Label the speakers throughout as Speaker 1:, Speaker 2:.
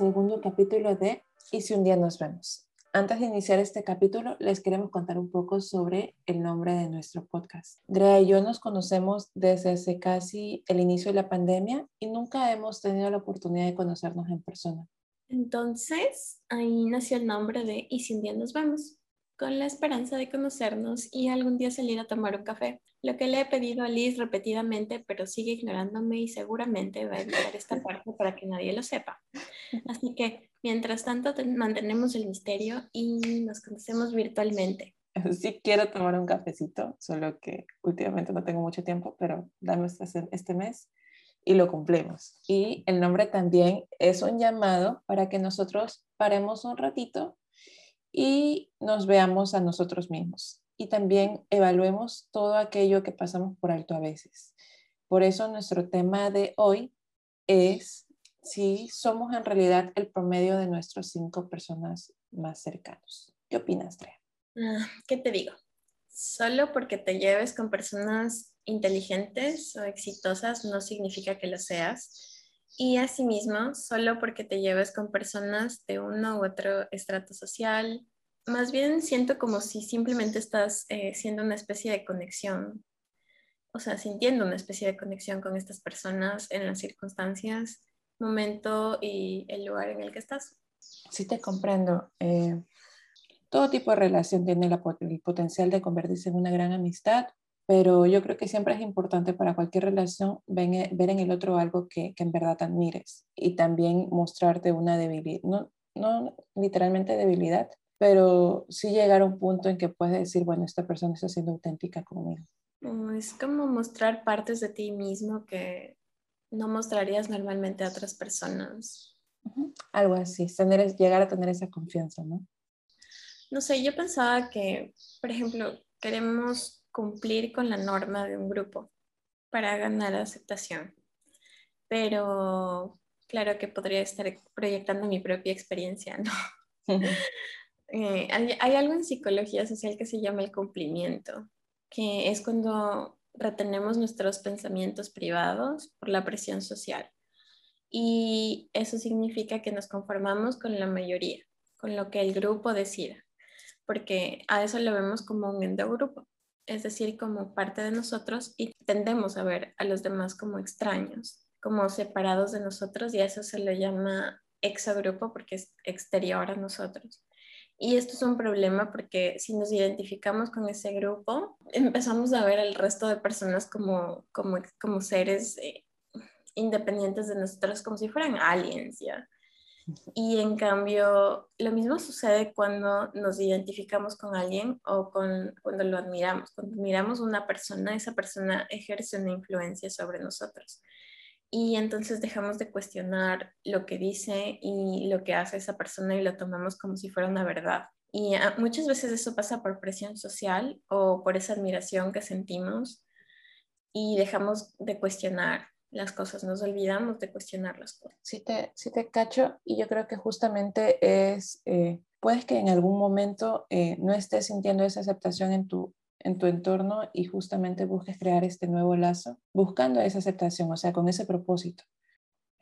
Speaker 1: Segundo capítulo de Y si un día nos vemos. Antes de iniciar este capítulo, les queremos contar un poco sobre el nombre de nuestro podcast. Drea y yo nos conocemos desde hace casi el inicio de la pandemia y nunca hemos tenido la oportunidad de conocernos en persona.
Speaker 2: Entonces, ahí nació el nombre de Y si un día nos vemos, con la esperanza de conocernos y algún día salir a tomar un café. Lo que le he pedido a Liz repetidamente, pero sigue ignorándome y seguramente va a evitar esta parte para que nadie lo sepa. Así que, mientras tanto, mantenemos el misterio y nos conocemos virtualmente.
Speaker 1: Sí quiero tomar un cafecito, solo que últimamente no tengo mucho tiempo, pero dame este, este mes y lo cumplimos. Y el nombre también es un llamado para que nosotros paremos un ratito y nos veamos a nosotros mismos y también evaluemos todo aquello que pasamos por alto a veces. Por eso nuestro tema de hoy es si somos en realidad el promedio de nuestras cinco personas más cercanos. ¿Qué opinas, Drea?
Speaker 2: Ah, ¿Qué te digo? Solo porque te lleves con personas inteligentes o exitosas no significa que lo seas. Y asimismo, solo porque te lleves con personas de uno u otro estrato social, más bien siento como si simplemente estás eh, siendo una especie de conexión, o sea, sintiendo una especie de conexión con estas personas en las circunstancias, momento y el lugar en el que estás.
Speaker 1: Sí, te comprendo. Eh, todo tipo de relación tiene el potencial de convertirse en una gran amistad, pero yo creo que siempre es importante para cualquier relación ver, ver en el otro algo que, que, en verdad admires y también mostrarte una debilidad, no, no literalmente debilidad, pero sí llegar a un punto en que puedes decir, bueno, esta persona está siendo auténtica conmigo.
Speaker 2: Es como mostrar partes de ti mismo que no mostrarías normalmente a otras personas.
Speaker 1: Algo así, tener, llegar a tener esa confianza, ¿no?
Speaker 2: No sé, yo pensaba que, por ejemplo, queremos cumplir con la norma de un grupo para ganar aceptación, pero claro que podría estar proyectando mi propia experiencia, ¿no? Eh, hay, algo en psicología social que se llama el cumplimiento, que es cuando retenemos nuestros pensamientos privados por la presión social. Y eso significa que nos conformamos con la mayoría, con lo que el grupo decida, porque a eso lo vemos como un endogrupo, es decir, como parte de nosotros y tendemos a ver a los demás como extraños, como separados de nosotros y a eso se le llama exogrupo porque es exterior a nosotros. Y esto es un problema porque si nos identificamos con ese grupo, empezamos a ver al resto de personas como, como, como seres eh, independientes de nosotros, como si fueran aliens, ¿ya? Y en cambio, lo mismo sucede cuando nos identificamos con alguien o con, cuando lo admiramos. Cuando admiramos una persona, esa persona ejerce una influencia sobre nosotros y entonces dejamos de cuestionar lo que dice y lo que hace esa persona y lo tomamos como si fuera una verdad. Y ah, muchas veces eso pasa por presión social o por esa admiración que sentimos y dejamos de cuestionar las cosas, nos olvidamos de cuestionar las cosas.
Speaker 1: Sí te, sí te cacho y yo creo que justamente es, eh, puedes que en algún momento eh, no estés sintiendo esa aceptación en tu, en tu entorno y justamente busques crear este nuevo lazo buscando esa aceptación, o sea, con ese propósito.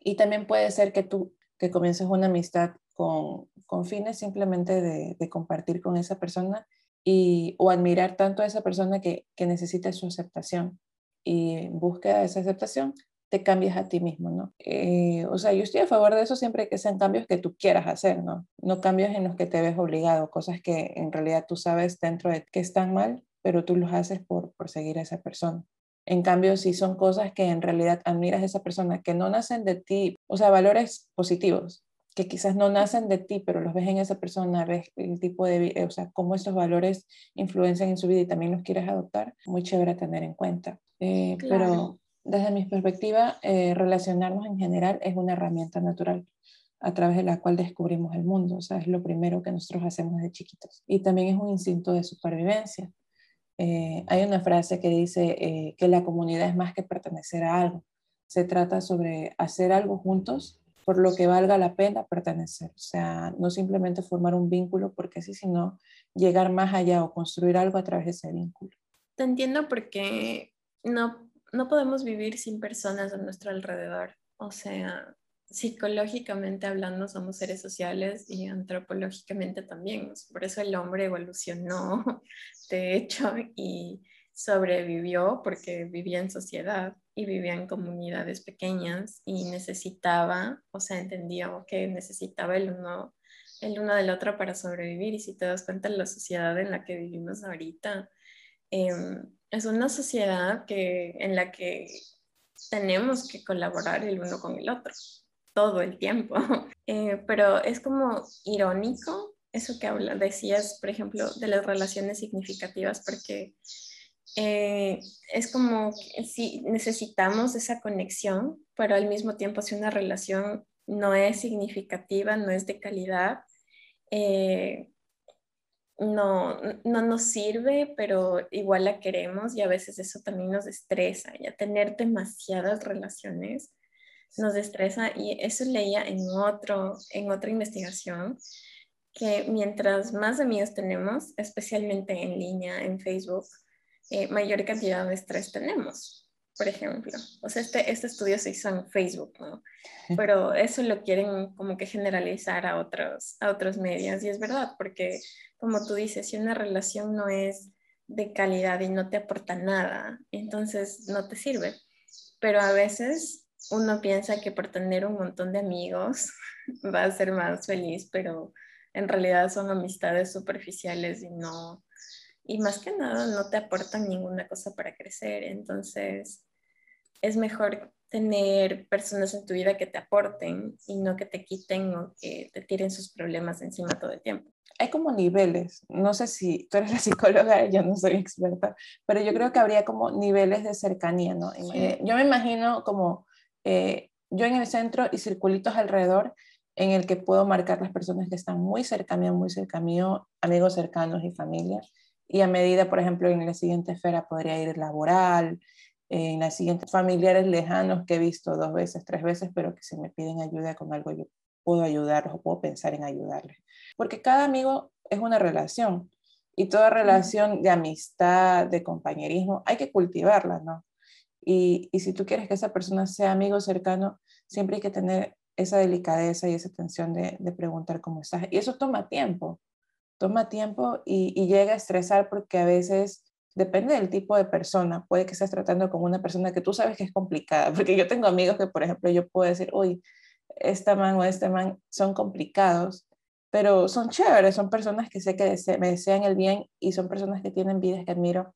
Speaker 1: Y también puede ser que tú que comiences una amistad con, con fines simplemente de, de, compartir con esa persona y, o admirar tanto a esa persona que, que necesita su aceptación. Y de esa aceptación, te cambias a ti mismo, ¿no? Eh, o sea, yo estoy a favor de eso siempre que sean cambios que tú quieras hacer, ¿no? No cambios en los que te ves obligado, cosas que en realidad tú sabes dentro de que están mal pero tú los haces por, por seguir a esa persona. En cambio, si son cosas que en realidad admiras a esa persona, que no nacen de ti, o sea, valores positivos, que quizás no nacen de ti, pero los ves en esa persona, ves el tipo de, o sea, cómo esos valores influencian en su vida y también los quieres adoptar, muy chévere tener en cuenta. Eh, pero desde mi perspectiva, eh, relacionarnos en general es una herramienta natural a través de la cual descubrimos el mundo, o sea, es lo primero que nosotros hacemos de chiquitos. Y también es un instinto de supervivencia. Eh, hay una frase que dice eh, que la comunidad es más que pertenecer a algo. Se trata sobre hacer algo juntos por lo que valga la pena pertenecer. O sea, no simplemente formar un vínculo porque sí, sino llegar más allá o construir algo a través de ese vínculo.
Speaker 2: Te entiendo porque no, no podemos vivir sin personas a nuestro alrededor. O sea, psicológicamente hablando somos seres sociales y antropológicamente también. Por eso el hombre evolucionó, de hecho, y sobrevivió porque vivía en sociedad y vivía en comunidades pequeñas y necesitaba, o sea, entendía que necesitaba el uno, el uno del otro para sobrevivir. Y si te das cuenta, la sociedad en la que vivimos ahorita em, es una sociedad que, en la que tenemos que colaborar el uno con el otro todo el tiempo. Eh, pero es como irónico eso que habla, decías, por ejemplo, de las relaciones significativas, porque eh, es como si necesitamos esa conexión, pero al mismo tiempo si una relación no es significativa, no es de calidad, eh, no, no nos sirve, pero igual la queremos y a veces eso también nos estresa. Ya tener demasiadas relaciones nos estresa y eso leía en, otro, en otra investigación que mientras más amigos tenemos, especialmente en línea, en Facebook, eh, mayor cantidad de estrés tenemos, por ejemplo. O sea, este, este estudio se hizo en Facebook, ¿no? Pero eso lo quieren como que generalizar a otros, a otros medios. Y es verdad, porque como tú dices, si una relación no es de calidad y no te aporta nada, entonces no te sirve. Pero a veces uno piensa que por tener un montón de amigos va a ser más feliz, pero en realidad son amistades superficiales y no, y más que nada no te aportan ninguna cosa para crecer. Entonces, es mejor tener personas en tu vida que te aporten y no que te quiten o que te tiren sus problemas encima todo el tiempo.
Speaker 1: Hay como niveles, no sé si tú eres la psicóloga, yo no soy experta, pero yo creo que habría como niveles de cercanía, ¿no? Yo me imagino como eh, yo en el centro y circulitos alrededor en el que puedo marcar las personas que están muy cerca mío, muy cerca mío, amigos cercanos y familia. Y a medida, por ejemplo, en la siguiente esfera podría ir laboral, en la siguiente familiares lejanos que he visto dos veces, tres veces, pero que si me piden ayuda con algo, yo puedo ayudarlos o puedo pensar en ayudarles. Porque cada amigo es una relación y toda relación de amistad, de compañerismo, hay que cultivarla, ¿no? Y, si tú quieres que esa persona sea amigo cercano, siempre hay que tener esa delicadeza y esa atención de, preguntar cómo estás. Y eso toma tiempo, toma tiempo y, llega a estresar porque a veces depende del tipo de persona. Puede que estés tratando con una persona que tú sabes que es complicada, porque yo tengo amigos que, por ejemplo, yo puedo decir, uy, esta man o este man son complicados, pero son chéveres, son personas que sé que me desean el bien y son personas que tienen vidas que admiro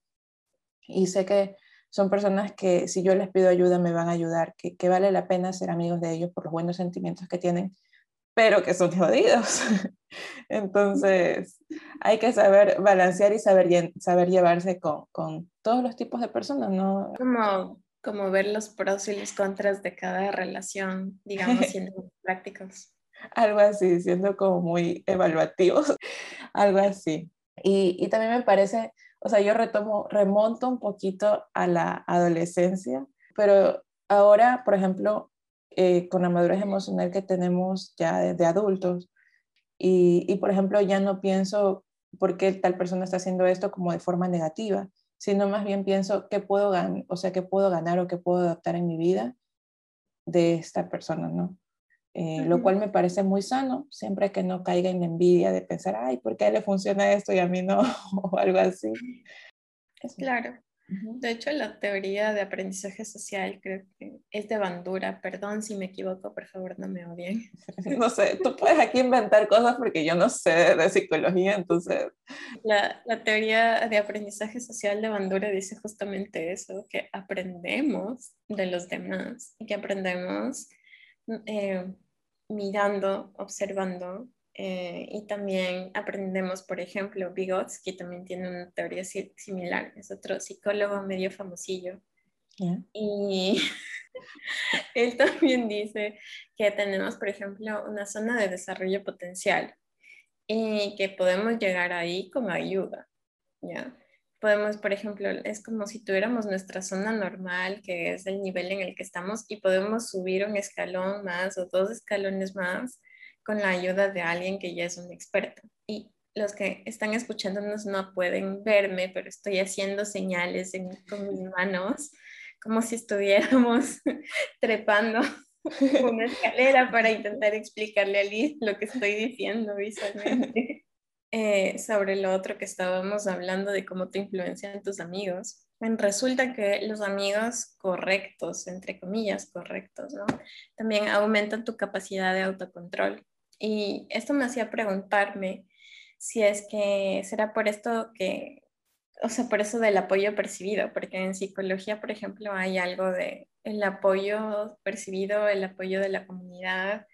Speaker 1: y sé que son personas que si yo les pido ayuda me van a ayudar, que, que vale la pena ser amigos de ellos por los buenos sentimientos que tienen, pero que son jodidos. Entonces, hay que saber balancear y saber, saber llevarse con, con todos los tipos de personas, ¿no?
Speaker 2: Como, como ver los pros y los contras de cada relación, digamos, siendo prácticos.
Speaker 1: Algo así, siendo como muy evaluativos, algo así. Y, y también me parece o sea, yo retomo, remonto un poquito a la adolescencia, pero ahora, por ejemplo, eh, con la madurez emocional que tenemos ya de, adultos, y, y, por ejemplo, ya no pienso por qué tal persona está haciendo esto como de forma negativa, sino más bien pienso qué puedo ganar, o sea, qué puedo ganar o qué puedo adaptar en mi vida de esta persona, ¿no? Eh, lo cual me parece muy sano, siempre que no caiga en envidia de pensar, ay, ¿por qué le funciona esto y a mí no? o algo así.
Speaker 2: Claro. De hecho, la teoría de aprendizaje social creo que es de Bandura. Perdón si me equivoco, por favor, no me odien.
Speaker 1: No sé, tú puedes aquí inventar cosas porque yo no sé de psicología, entonces...
Speaker 2: La, la teoría de aprendizaje social de Bandura dice justamente eso, que aprendemos de los demás y que aprendemos eh, mirando, observando eh, y también aprendemos, por ejemplo, Vygotsky también tiene una teoría similar, es otro psicólogo medio famosillo. Y él también dice que tenemos, por ejemplo, una zona de desarrollo potencial y que podemos llegar ahí con ayuda. ¿ya? podemos, por ejemplo, es como si tuviéramos nuestra zona normal, que es el nivel en el que estamos, y podemos subir un escalón más o dos escalones más con la ayuda de alguien que ya es un experto. Y los que están escuchándonos no pueden verme, pero estoy haciendo señales con mis manos, como si estuviéramos trepando una escalera para intentar explicarle a Liz lo que estoy diciendo visualmente. Eh, sobre lo otro que estábamos hablando de cómo te influencian tus amigos. Resulta que los amigos correctos, entre comillas, correctos, ¿no? También aumentan tu capacidad de autocontrol. Y esto me hacía preguntarme si es que será por esto que, o sea, por eso del apoyo percibido, porque en psicología, por ejemplo, hay algo de el apoyo percibido, el apoyo de la comunidad,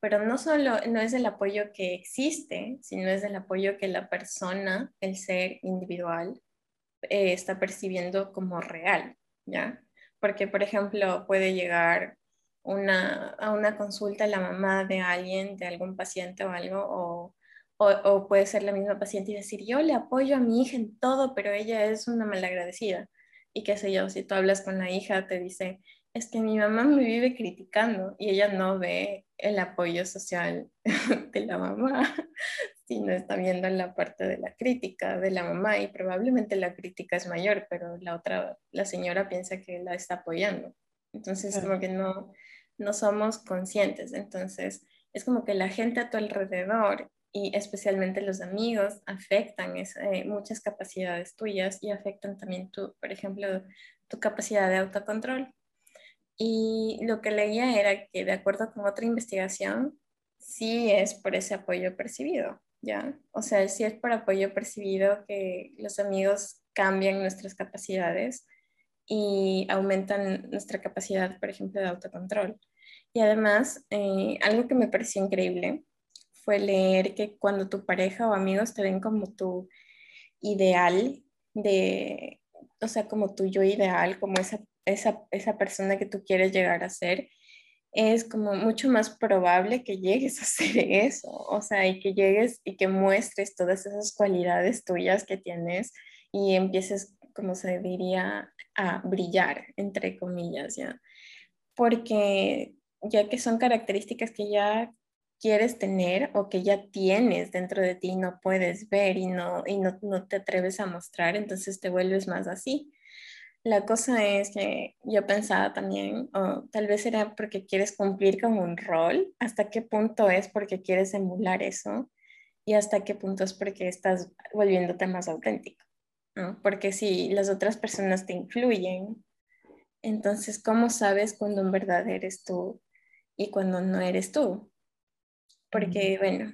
Speaker 2: pero no solo, no es el apoyo que existe, sino es el apoyo que la persona, el ser individual, eh, está percibiendo como real, ¿ya? Porque, por ejemplo, puede llegar una, a una consulta la mamá de alguien, de algún paciente o algo, o, o, puede ser la misma paciente y decir, yo le apoyo a mi hija en todo, pero ella es una malagradecida. Y qué sé yo, si tú hablas con la hija, te dice, es que mi mamá me vive criticando y ella no ve el apoyo social de la mamá, sino está viendo la parte de la crítica de la mamá y probablemente la crítica es mayor, pero la otra, la señora piensa que la está apoyando. Entonces, como que no, no somos conscientes. Entonces, es como que la gente a tu alrededor y especialmente los amigos afectan eh, muchas capacidades tuyas y afectan también tu, por ejemplo, tu capacidad de autocontrol. Y lo que leía era que de acuerdo con otra investigación, sí es por ese apoyo percibido, ¿ya? O sea, sí es por apoyo percibido que los amigos cambian nuestras capacidades y aumentan nuestra capacidad, por ejemplo, de autocontrol. Y además, eh, algo que me pareció increíble fue leer que cuando tu pareja o amigos te ven como tu ideal de, o sea, como tu yo ideal, como esa esa, esa persona que tú quieres llegar a ser, es como mucho más probable que llegues a ser eso, o sea, y que llegues y que muestres todas esas cualidades tuyas que tienes y empieces, como se diría, a brillar, entre comillas, ¿ya? Porque ya que son características que ya quieres tener o que ya tienes dentro de ti y no puedes ver y no, y no, no te atreves a mostrar, entonces te vuelves más así. La cosa es que yo pensaba también, o tal vez era porque quieres cumplir con un rol, hasta qué punto es porque quieres emular eso y hasta qué punto es porque estás volviéndote más auténtico, ¿no? Porque si las otras personas te influyen, entonces, ¿cómo sabes cuando en verdad eres tú y cuando no eres tú? Porque, bueno,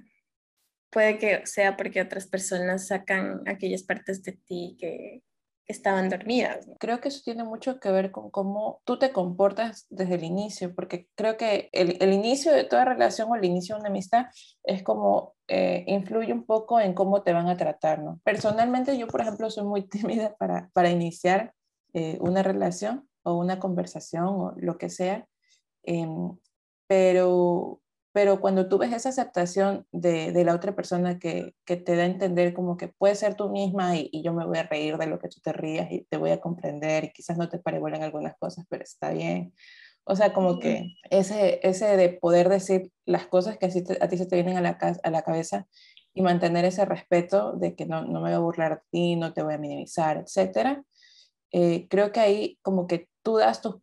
Speaker 2: puede que sea porque otras personas sacan aquellas partes de ti que estaban dormidas.
Speaker 1: Creo que eso tiene mucho que ver con cómo tú te comportas desde el inicio, porque creo que el, el inicio de toda relación o el inicio de una amistad es como eh, influye un poco en cómo te van a tratar, ¿no? Personalmente yo, por ejemplo, soy muy tímida para, para iniciar eh, una relación o una conversación o lo que sea, em, pero pero cuando tú ves esa aceptación de, de la otra persona que, que, te da a entender como que puedes ser tú misma y, y, yo me voy a reír de lo que tú te rías y te voy a comprender y quizás no te pare en algunas cosas, pero está bien. O sea, como que ese, ese de poder decir las cosas que así a ti se te vienen a la, a la cabeza y mantener ese respeto de que no, no me voy a burlar de ti, no te voy a minimizar, etcétera. Eh, creo que ahí como que tú das tus,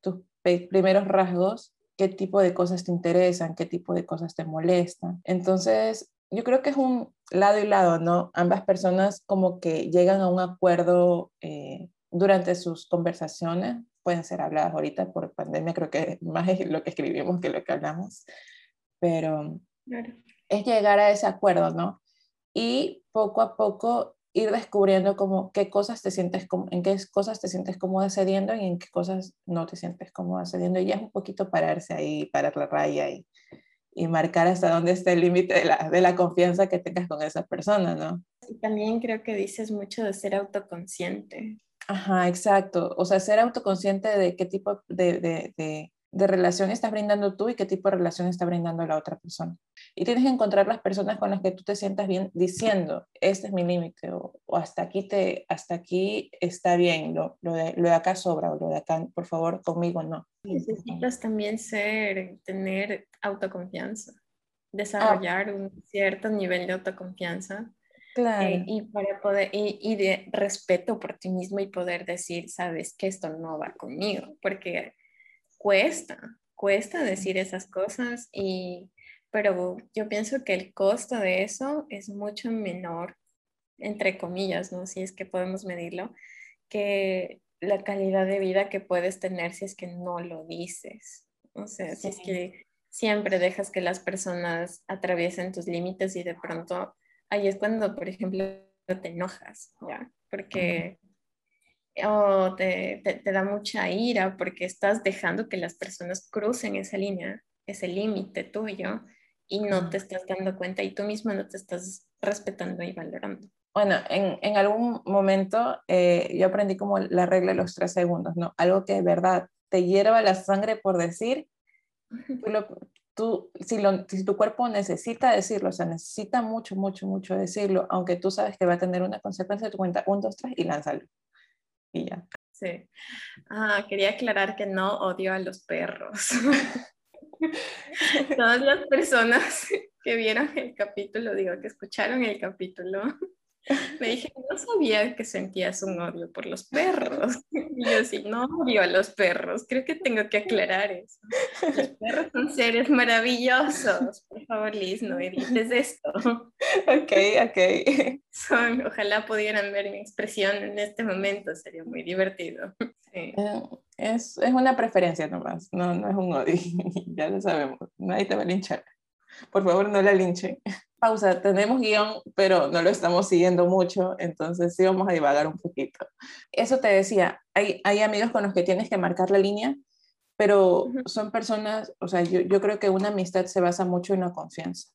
Speaker 1: tus primeros rasgos qué tipo de cosas te interesan, qué tipo de cosas te molestan. Entonces, yo creo que es un lado y lado, ¿no? Ambas personas como que llegan a un acuerdo eh, durante sus conversaciones, pueden ser habladas ahorita por pandemia, creo que más es lo que escribimos que lo que hablamos, pero es llegar a ese acuerdo, ¿no? Y poco a poco ir descubriendo como qué cosas te sientes, en qué cosas te sientes cómoda cediendo y en qué cosas no te sientes cómoda cediendo. Y ya es un poquito pararse ahí, parar la raya y, y marcar hasta dónde está el límite de la, de la confianza que tengas con esa persona, ¿no?
Speaker 2: Y también creo que dices mucho de ser autoconsciente.
Speaker 1: Ajá, exacto. O sea, ser autoconsciente de qué tipo de, de de relación estás brindando tú y qué tipo de relación está brindando la otra persona. Y tienes que encontrar las personas con las que tú te sientas bien diciendo, este es mi límite o, hasta, aquí te, hasta aquí está bien, lo, lo, de, lo de acá sobra o lo de acá, por favor, conmigo no.
Speaker 2: Necesitas también ser, tener autoconfianza, desarrollar ah. un cierto nivel de autoconfianza. Claro. Eh, y, para poder, y, y de respeto por ti mismo y poder decir, sabes que esto no va conmigo, porque cuesta, cuesta decir esas cosas y pero yo pienso que el costo de eso es mucho menor, entre comillas, ¿no? Si es que podemos medirlo, que la calidad de vida que puedes tener si es que no lo dices. O sea, si es que siempre dejas que las personas atraviesen tus límites y de pronto ahí es cuando, por ejemplo, te enojas, ¿ya? Porque o te, te, da mucha ira porque estás dejando que las personas crucen esa línea, ese límite tuyo y no te estás dando cuenta y tú mismo no te estás respetando y valorando.
Speaker 1: Bueno, en, en algún momento eh, yo aprendí como la regla de los tres segundos, ¿no? Algo que de verdad te hierva la sangre por decir, tú, si, lo, si tu cuerpo necesita decirlo, o sea, necesita mucho, mucho, mucho decirlo, aunque tú sabes que va a tener una consecuencia, tu cuenta un, dos, tres y lánzalo. Y ya.
Speaker 2: Sí. Ah, quería aclarar que no odio a los perros. Todas las personas que vieron el capítulo, digo, que escucharon el capítulo, me dije, no sabía que sentías un odio por los perros. Y yo sí, no odio a los perros, creo que tengo que aclarar eso. Los perros son seres maravillosos. Por favor, Liz, no edites esto.
Speaker 1: Ok, ok.
Speaker 2: Son, ojalá pudieran ver mi expresión en este momento, sería muy divertido. Sí.
Speaker 1: Eh, es, es, una preferencia nomás, no, no es un odio, ya lo sabemos, nadie te va a linchar. Por favor, no la linchen pausa, tenemos guion, pero no lo estamos siguiendo mucho, entonces sí vamos a divagar un poquito. Eso te decía, hay, hay amigos con los que tienes que marcar la línea, pero son personas, o sea, yo, yo, creo que una amistad se basa mucho en la confianza,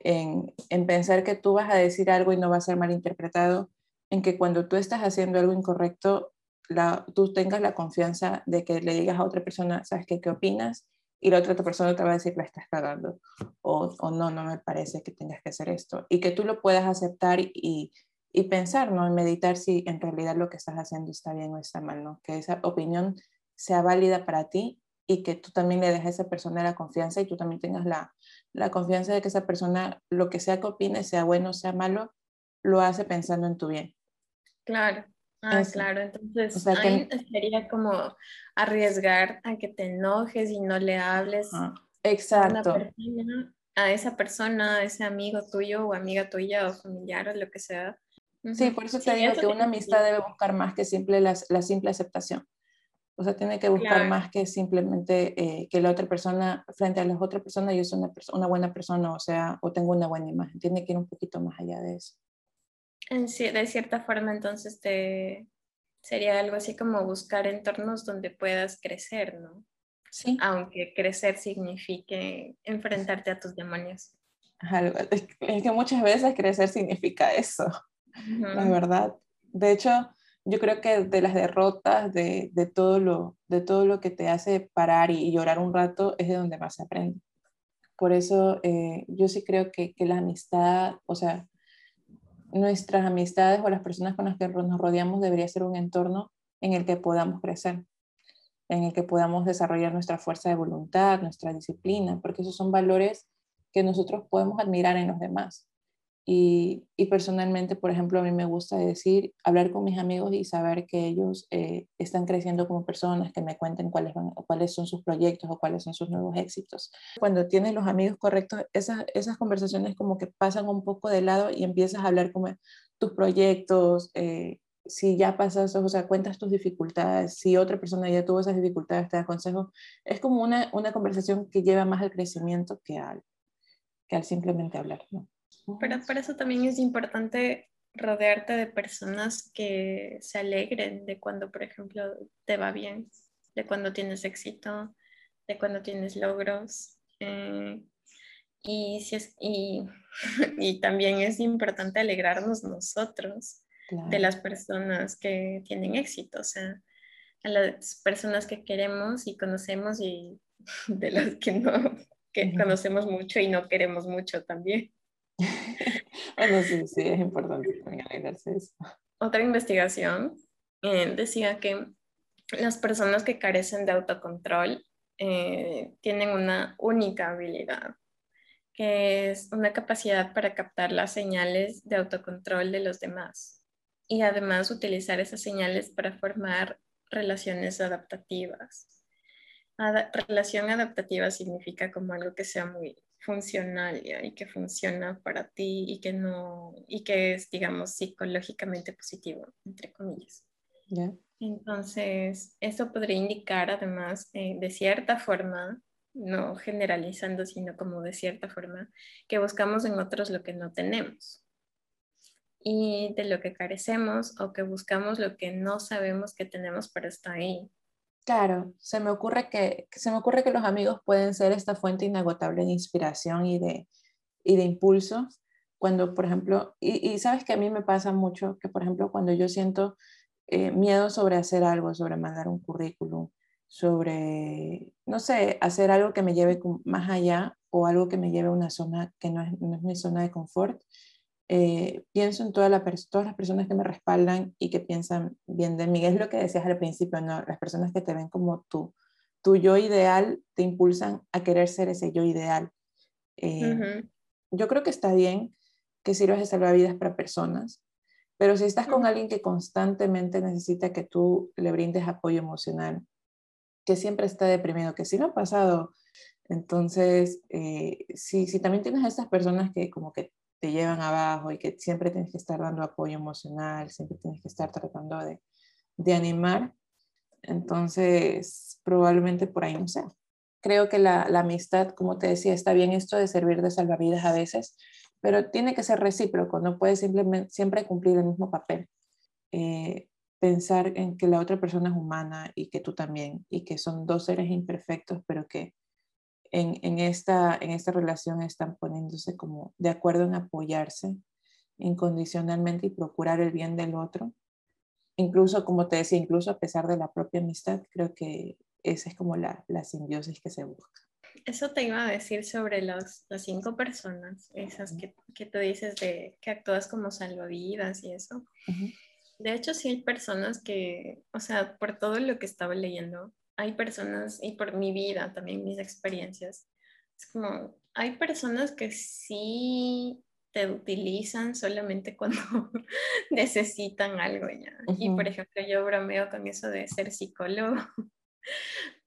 Speaker 1: en, en pensar que tú vas a decir algo y no va a ser malinterpretado, en que cuando tú estás haciendo algo incorrecto, la, tú tengas la confianza de que le digas a otra persona, ¿sabes qué? ¿Qué opinas? Y la otra persona te va a decir, la estás cagando, o, o, no, no me parece que tengas que hacer esto, y que tú lo puedas aceptar y, y pensar, ¿no? Y meditar si en realidad lo que estás haciendo está bien o está mal, ¿no? Que esa opinión sea válida para ti y que tú también le dejes a esa persona la confianza y tú también tengas la, la confianza de que esa persona, lo que sea que opine, sea bueno o sea malo, lo hace pensando en tu bien.
Speaker 2: Claro. Ah, claro, entonces o ahí sería como arriesgar a que te enojes y no le hables
Speaker 1: Exacto.
Speaker 2: A, esa persona, a ese amigo tuyo o amiga tuya o familiar o lo que sea.
Speaker 1: Sí, por eso te digo que una amistad debe buscar más que simple la, la, simple aceptación. O sea, tiene que buscar más que simplemente eh, que la otra persona, frente a las otras personas, yo soy una, una buena persona, o sea, o tengo una buena imagen. Tiene que ir un poquito más allá de eso
Speaker 2: de cierta forma, entonces te sería algo así como buscar entornos donde puedas crecer, ¿no?
Speaker 1: Sí.
Speaker 2: Aunque crecer signifique enfrentarte a tus demonios.
Speaker 1: Es que muchas veces crecer significa eso, la verdad. De hecho, yo creo que de las derrotas, de, de, todo, lo, de todo lo que te hace parar y, llorar un rato, es de donde más se aprende. Por eso eh, yo sí creo que, que la amistad, o sea, nuestras amistades o las personas con las que nos rodeamos debería ser un entorno en el que podamos crecer, en el que podamos desarrollar nuestra fuerza de voluntad, nuestra disciplina, porque esos son valores que nosotros podemos admirar en los demás. Y, personalmente, por ejemplo, a mí me gusta decir, hablar con mis amigos y saber que ellos eh, están creciendo como personas, que me cuenten cuáles, van, cuáles son sus proyectos o cuáles son sus nuevos éxitos. Cuando tienes los amigos correctos, esas, esas conversaciones como que pasan un poco de lado y empiezas a hablar como tus proyectos, eh, si ya pasas, o sea, cuentas tus dificultades, si otra persona ya tuvo esas dificultades, te da consejos, es como una, una conversación que lleva más al crecimiento que al, que al simplemente hablar, ¿no?
Speaker 2: Pero por eso también es importante rodearte de personas que se alegren de cuando, por ejemplo, te va bien, de cuando tienes éxito, de cuando tienes logros. Eh, y, si es, y, y, también es importante alegrarnos nosotros de las personas que tienen éxito, o sea, a las personas que queremos y conocemos y de las que no, que conocemos mucho y no queremos mucho también.
Speaker 1: bueno, sí, sí, es importante también eso.
Speaker 2: Otra investigación eh, decía que las personas que carecen de autocontrol eh, tienen una única habilidad, que es una capacidad para captar las señales de autocontrol de los demás y además utilizar esas señales para formar relaciones adaptativas. relación adaptativa significa como algo que sea muy funcional y que funciona para ti y que no y que es digamos psicológicamente positivo entre comillas. Entonces eso podría indicar además eh, de cierta forma no generalizando sino como de cierta forma que buscamos en otros lo que no tenemos. Y de lo que carecemos o que buscamos lo que no sabemos que tenemos pero está ahí
Speaker 1: Claro, se me ocurre que, se me ocurre que los amigos pueden ser esta fuente inagotable de inspiración y de, y de impulso. Cuando, por ejemplo, y, sabes que a mí me pasa mucho que, por ejemplo, cuando yo siento eh, miedo sobre hacer algo, sobre mandar un currículum, sobre, no sé, hacer algo que me lleve más allá o algo que me lleve a una zona que no es, no es mi zona de confort, eh, pienso en todas las personas que me respaldan y que piensan bien de mí. Es lo que decías al principio, ¿no? Las personas que te ven como tú. Tu yo ideal te impulsan a querer ser ese yo ideal. Eh, yo creo que está bien que sirvas de salvavidas para personas, pero si estás con alguien que constantemente necesita que tú le brindes apoyo emocional, que siempre está deprimido, que sí lo ha pasado, entonces, eh, si, si también tienes a estas personas que como que te llevan abajo y que siempre tienes que estar dando apoyo emocional, siempre tienes que estar tratando de, de animar, entonces probablemente por ahí no sea. Creo que la, la, amistad, como te decía, está bien esto de servir de salvavidas a veces, pero tiene que ser recíproco, no puedes simplemente siempre cumplir el mismo papel. Eh, pensar en que la otra persona es humana y que tú también, y que son dos seres imperfectos, pero que en, esta, en esta relación están poniéndose como de acuerdo en apoyarse incondicionalmente y procurar el bien del otro. Incluso, como te decía, incluso a pesar de la propia amistad, creo que esa es como la, la simbiosis que se busca.
Speaker 2: Eso te iba a decir sobre las cinco personas, esas que, que tú dices de que actúas como salvavidas y eso. De hecho, sí hay personas que, o sea, por todo lo que estaba leyendo, hay personas, y por mi vida también, mis experiencias, es como, hay personas que sí te utilizan solamente cuando necesitan algo ya. Y por ejemplo, yo bromeo con eso de ser psicólogo,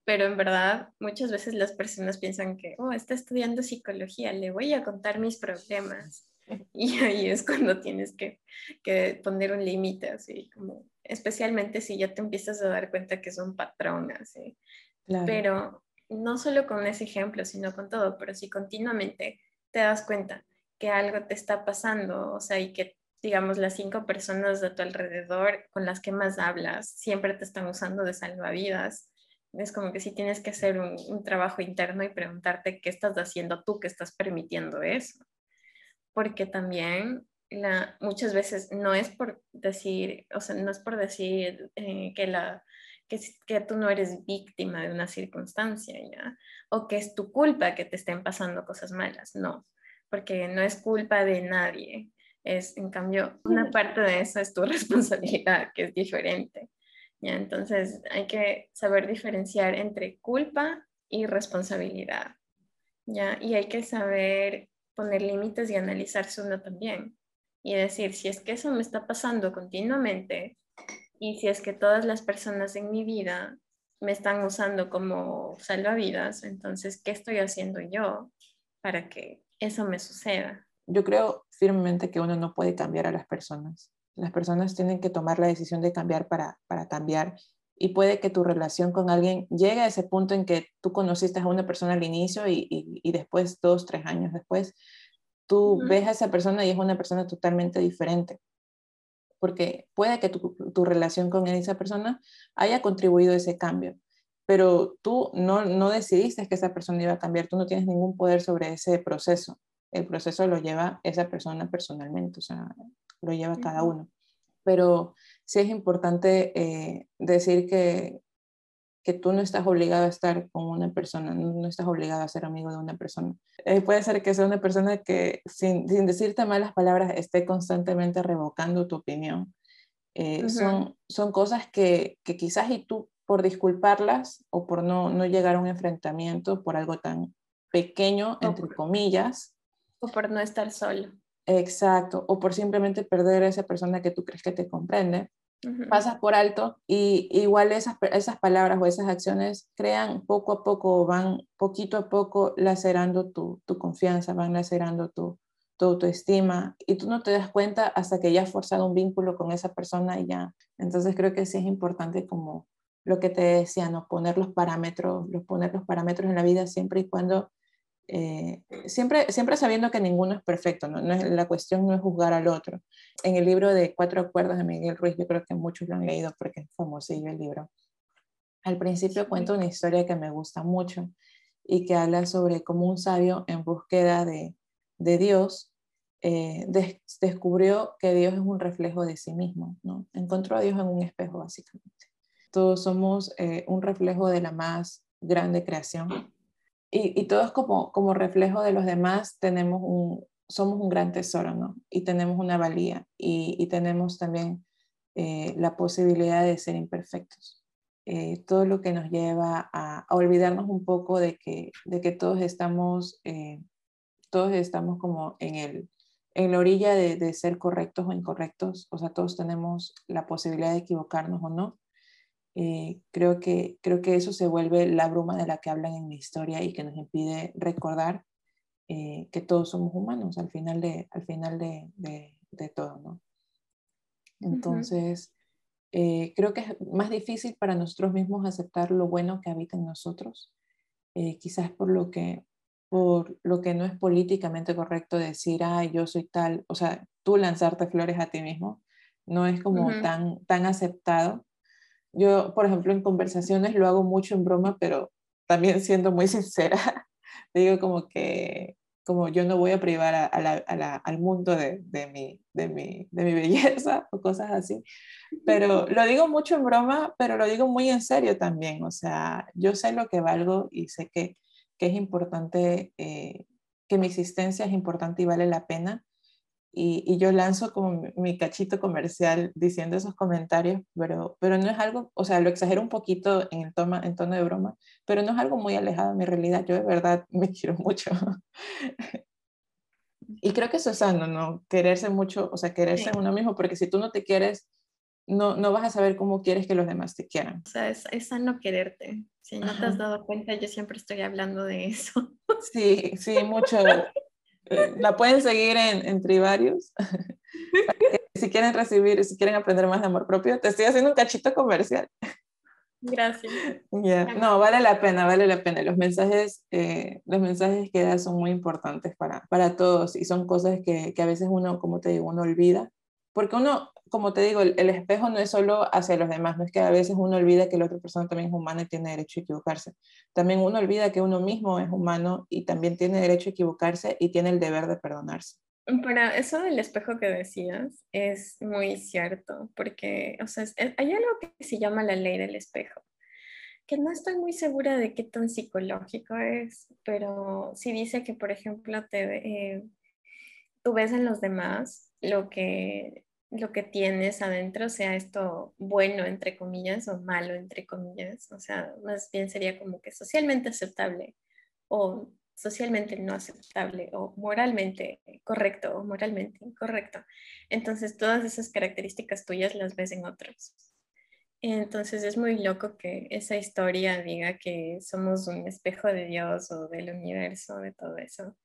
Speaker 2: pero en verdad muchas veces las personas piensan que, oh, está estudiando psicología, le voy a contar mis problemas. Y ahí es cuando tienes que, que poner un límite, así como especialmente si ya te empiezas a dar cuenta que son patronas. Pero no solo con ese ejemplo, sino con todo, pero si continuamente te das cuenta que algo te está pasando, o sea, y que digamos las cinco personas de tu alrededor con las que más hablas siempre te están usando de salvavidas, es como que si tienes que hacer un, un trabajo interno y preguntarte qué estás haciendo tú que estás permitiendo eso. Porque también muchas veces no es por decir, o sea, no es por decir eh, que, la, que, que, tú no eres víctima de una circunstancia, ¿ya? O que es tu culpa que te estén pasando cosas malas, no, porque no es culpa de nadie, es, en cambio, una parte de eso es tu responsabilidad, que es diferente, ¿ya? Entonces hay que saber diferenciar entre culpa y responsabilidad, ¿ya? Y hay que saber poner límites y analizarse uno también y decir, si es que eso me está pasando continuamente y si es que todas las personas en mi vida me están usando como salvavidas, entonces, ¿qué estoy haciendo yo para que eso me suceda?
Speaker 1: Yo creo firmemente que uno no puede cambiar a las personas. Las personas tienen que tomar la decisión de cambiar para, para cambiar y puede que tu relación con alguien llegue a ese punto en que tú conociste a una persona al inicio y, y, y después, dos, tres años después, tú ves a esa persona y es una persona totalmente diferente. Porque puede que tu, tu, relación con esa persona haya contribuido a ese cambio, pero tú no, no decidiste que esa persona iba a cambiar, tú no tienes ningún poder sobre ese proceso. El proceso lo lleva esa persona personalmente, o sea, lo lleva cada uno. Pero sí es importante eh, decir que que tú no estás obligado a estar con una persona, no, estás obligado a ser amigo de una persona. Eh, puede ser que sea una persona que sin, sin, decirte malas palabras esté constantemente revocando tu opinión. Eh, son, son cosas que, que, quizás y tú por disculparlas o por no, no llegar a un enfrentamiento por algo tan pequeño, entre comillas.
Speaker 2: O por no estar solo.
Speaker 1: Exacto, o por simplemente perder a esa persona que tú crees que te comprende, pasas por alto y igual esas, esas palabras o esas acciones crean poco a poco, van poquito a poco lacerando tu, tu confianza, van lacerando tu, tu autoestima y tú no te das cuenta hasta que ya has forzado un vínculo con esa persona y ya. Entonces creo que sí es importante como lo que te decía, ¿no? Poner los parámetros, los, poner los parámetros en la vida siempre y cuando eh, siempre, siempre sabiendo que ninguno es perfecto, ¿no? es, la cuestión no es juzgar al otro. En el libro de Cuatro Acuerdos de Miguel Ruiz, yo creo que muchos lo han leído porque es famosillo el libro. Al principio cuento una historia que me gusta mucho y que habla sobre cómo un sabio en búsqueda de, de Dios eh, descubrió que Dios es un reflejo de sí mismo, ¿no? Encontró a Dios en un espejo, básicamente. Todos somos eh, un reflejo de la más grande creación y, todos como, como reflejo de los demás tenemos un, somos un gran tesoro, ¿no? Y tenemos una valía y, tenemos también eh, la posibilidad de ser imperfectos. Eh, todo lo que nos lleva a, olvidarnos un poco de que, de que todos estamos, eh, todos estamos como en, el, en la orilla de, de, ser correctos o incorrectos, o sea, todos tenemos la posibilidad de equivocarnos o no, eh, creo, que, creo que eso se vuelve la bruma de la que hablan en mi historia y que nos impide recordar eh, que todos somos humanos al final de, al final de, de, todo, ¿no? Entonces, eh, creo que es más difícil para nosotros mismos aceptar lo bueno que habita en nosotros, quizás por lo que por lo que no es políticamente correcto decir, ah, yo soy tal, o sea, tú lanzarte flores a ti mismo, no es como tan, tan aceptado yo, por ejemplo, en conversaciones lo hago mucho en broma, pero también siendo muy sincera, digo como que como yo no voy a privar al mundo de, de, mi, de, mi, de mi belleza o cosas así. Pero lo digo mucho en broma, pero lo digo muy en serio también. O sea, yo sé lo que valgo y sé que, que es importante, eh, que mi existencia es importante y vale la pena y, yo lanzo como mi cachito comercial diciendo esos comentarios, pero, pero no es algo, o sea, lo exagero un poquito en, toma, en tono de broma, pero no es algo muy alejado de mi realidad. Yo de verdad me quiero mucho. y creo que eso es sano, ¿no? Quererse mucho, o sea, quererse a uno mismo, porque si tú no te quieres, no, no vas a saber cómo quieres que los demás te quieran.
Speaker 2: O sea, es, es sano quererte. Si no te has dado cuenta, yo siempre estoy hablando de eso.
Speaker 1: Sí, sí, mucho. Eh, la pueden seguir en, en Trivarius. si quieren recibir, si quieren aprender más de amor propio, te estoy haciendo un cachito comercial.
Speaker 2: Gracias.
Speaker 1: No, vale la pena, vale la pena. Los mensajes, eh, los mensajes que das son muy importantes para, para todos y son cosas que, que, a veces uno, como te digo, uno olvida. Porque uno, como te digo, el, el, espejo no es solo hacia los demás, no es que a veces uno olvida que la otra persona también es humana y tiene derecho a equivocarse. También uno olvida que uno mismo es humano y también tiene derecho a equivocarse y tiene el deber de perdonarse.
Speaker 2: Para eso del espejo que decías es muy cierto, porque o sea, hay algo que se llama la ley del espejo, que no estoy muy segura de qué tan psicológico es, pero sí dice que, por ejemplo, te, eh, tú ves en los demás lo que lo que tienes adentro, sea esto bueno, entre comillas, o malo, entre comillas. O sea, más bien sería como que socialmente aceptable o socialmente no aceptable o moralmente correcto o moralmente incorrecto. Entonces, todas esas características tuyas las ves en otros. Entonces es muy loco que esa historia diga que somos un espejo de Dios o del universo, de todo eso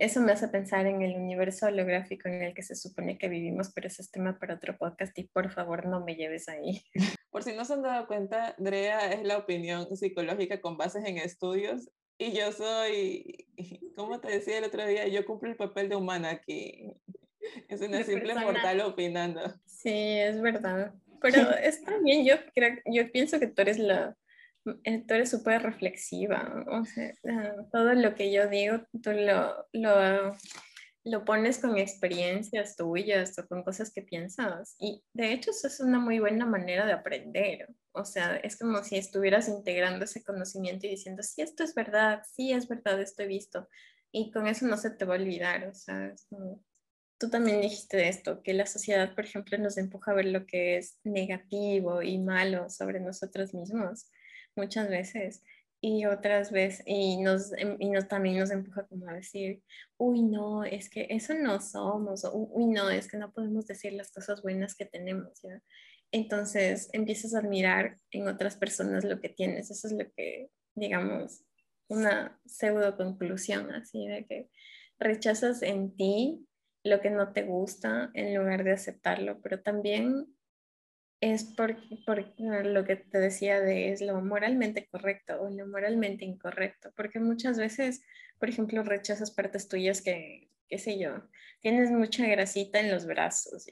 Speaker 2: eso me hace pensar en el universo holográfico en el que se supone que vivimos, pero ese es tema para otro podcast y por favor no me lleves ahí.
Speaker 1: Por si no se han dado cuenta, Drea es la opinión psicológica con bases en estudios y yo soy, como te decía el otro día, yo cumplo el papel de humana aquí. Es una simple mortal opinando.
Speaker 2: Sí, es verdad. Pero está bien, yo, creo, yo pienso que tú eres la, tú eres súper reflexiva, o sea, ah, todo lo que yo digo, tú lo, lo, lo, pones con experiencias tuyas o con cosas que piensas. Y de hecho eso es una muy buena manera de aprender. O sea, es como si estuvieras integrando ese conocimiento y diciendo, sí, esto es verdad, sí, es verdad, esto he visto. Y con eso no se te va a olvidar. O sea, tú también dijiste esto, que la sociedad, por ejemplo, nos empuja a ver lo que es negativo y malo sobre nosotros mismos muchas veces y otras veces, y, nos, em, y nos, también nos empuja como a decir, uy, no, es que eso no somos, uy, no, es que no podemos decir las cosas buenas que tenemos, ¿ya? entonces empiezas a admirar en otras personas lo que tienes. Eso es lo que, digamos, una pseudo conclusión, así de que rechazas en ti lo que no te gusta en lugar de aceptarlo, pero también es por, por, lo que te decía de es lo moralmente correcto o lo moralmente incorrecto, porque muchas veces, por ejemplo, rechazas partes tuyas que, qué sé yo, tienes mucha grasita en los brazos,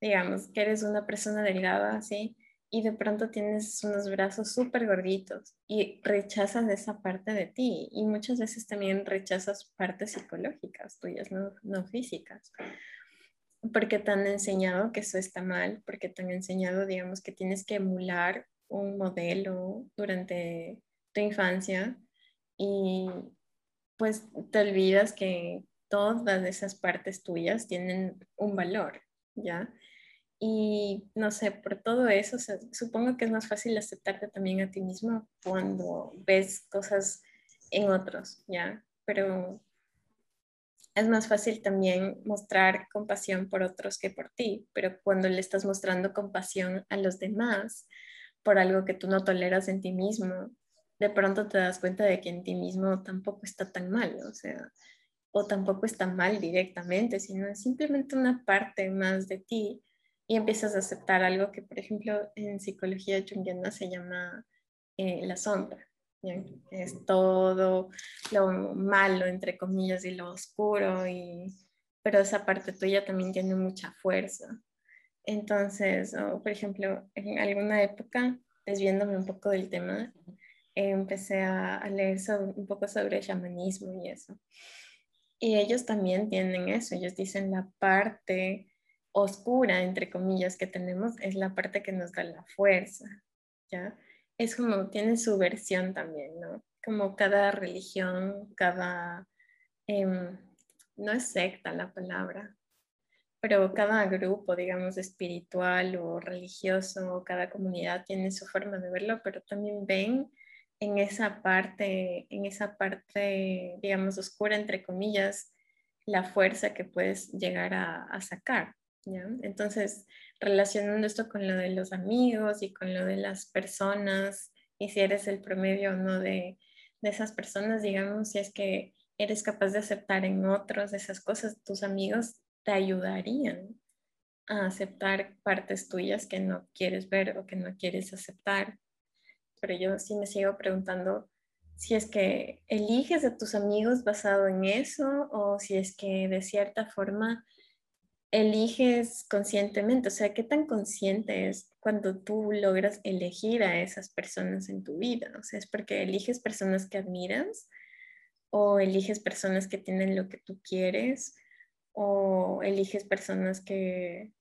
Speaker 2: digamos que eres una persona delgada, ¿sí? y de pronto tienes unos brazos súper gorditos y rechazas esa parte de ti y muchas veces también rechazas partes psicológicas tuyas, no, no físicas, porque te han enseñado que eso está mal, porque te han enseñado, digamos, que tienes que emular un modelo durante tu infancia y pues te olvidas que todas esas partes tuyas tienen un valor, ¿ya? Y no sé, por todo eso, supongo que es más fácil aceptarte también a ti mismo cuando ves cosas en otros, ¿ya? Pero es más fácil también mostrar compasión por otros que por ti, pero cuando le estás mostrando compasión a los demás por algo que tú no toleras en ti mismo, de pronto te das cuenta de que en ti mismo tampoco está tan mal, o sea, o tampoco está mal directamente, sino es simplemente una parte más de ti y empiezas a aceptar algo que, por ejemplo, en psicología junguiana se llama eh, la sombra. Es todo lo malo, entre comillas, y lo oscuro, y, pero esa parte tuya también tiene mucha fuerza. Entonces, por ejemplo, en alguna época, desviándome un poco del tema, empecé a, a leer un poco sobre chamanismo y eso. Y ellos también tienen eso, ellos dicen la parte oscura, entre comillas, que tenemos es la parte que nos da la fuerza, ¿ya? Es como, tiene su versión también, ¿no? Como cada religión, cada, em, no es secta la palabra, pero cada grupo, digamos, espiritual o religioso, cada comunidad tiene su forma de verlo, pero también ven en esa parte, en esa parte, digamos, oscura, entre comillas, la fuerza que puedes llegar a, a sacar, entonces, relacionando esto con lo de los amigos y con lo de las personas, y si eres el promedio o no de, de esas personas, digamos, si es que eres capaz de aceptar en otros esas cosas, tus amigos te ayudarían a aceptar partes tuyas que no quieres ver o que no quieres aceptar. Pero yo sí me sigo preguntando si es que eliges a tus amigos basado en eso o si es que de cierta forma eliges conscientemente, o sea, qué tan consciente es cuando tú logras elegir a esas personas en tu vida, o sea, es porque eliges personas que admiras o eliges personas que tienen lo que tú quieres o eliges personas que,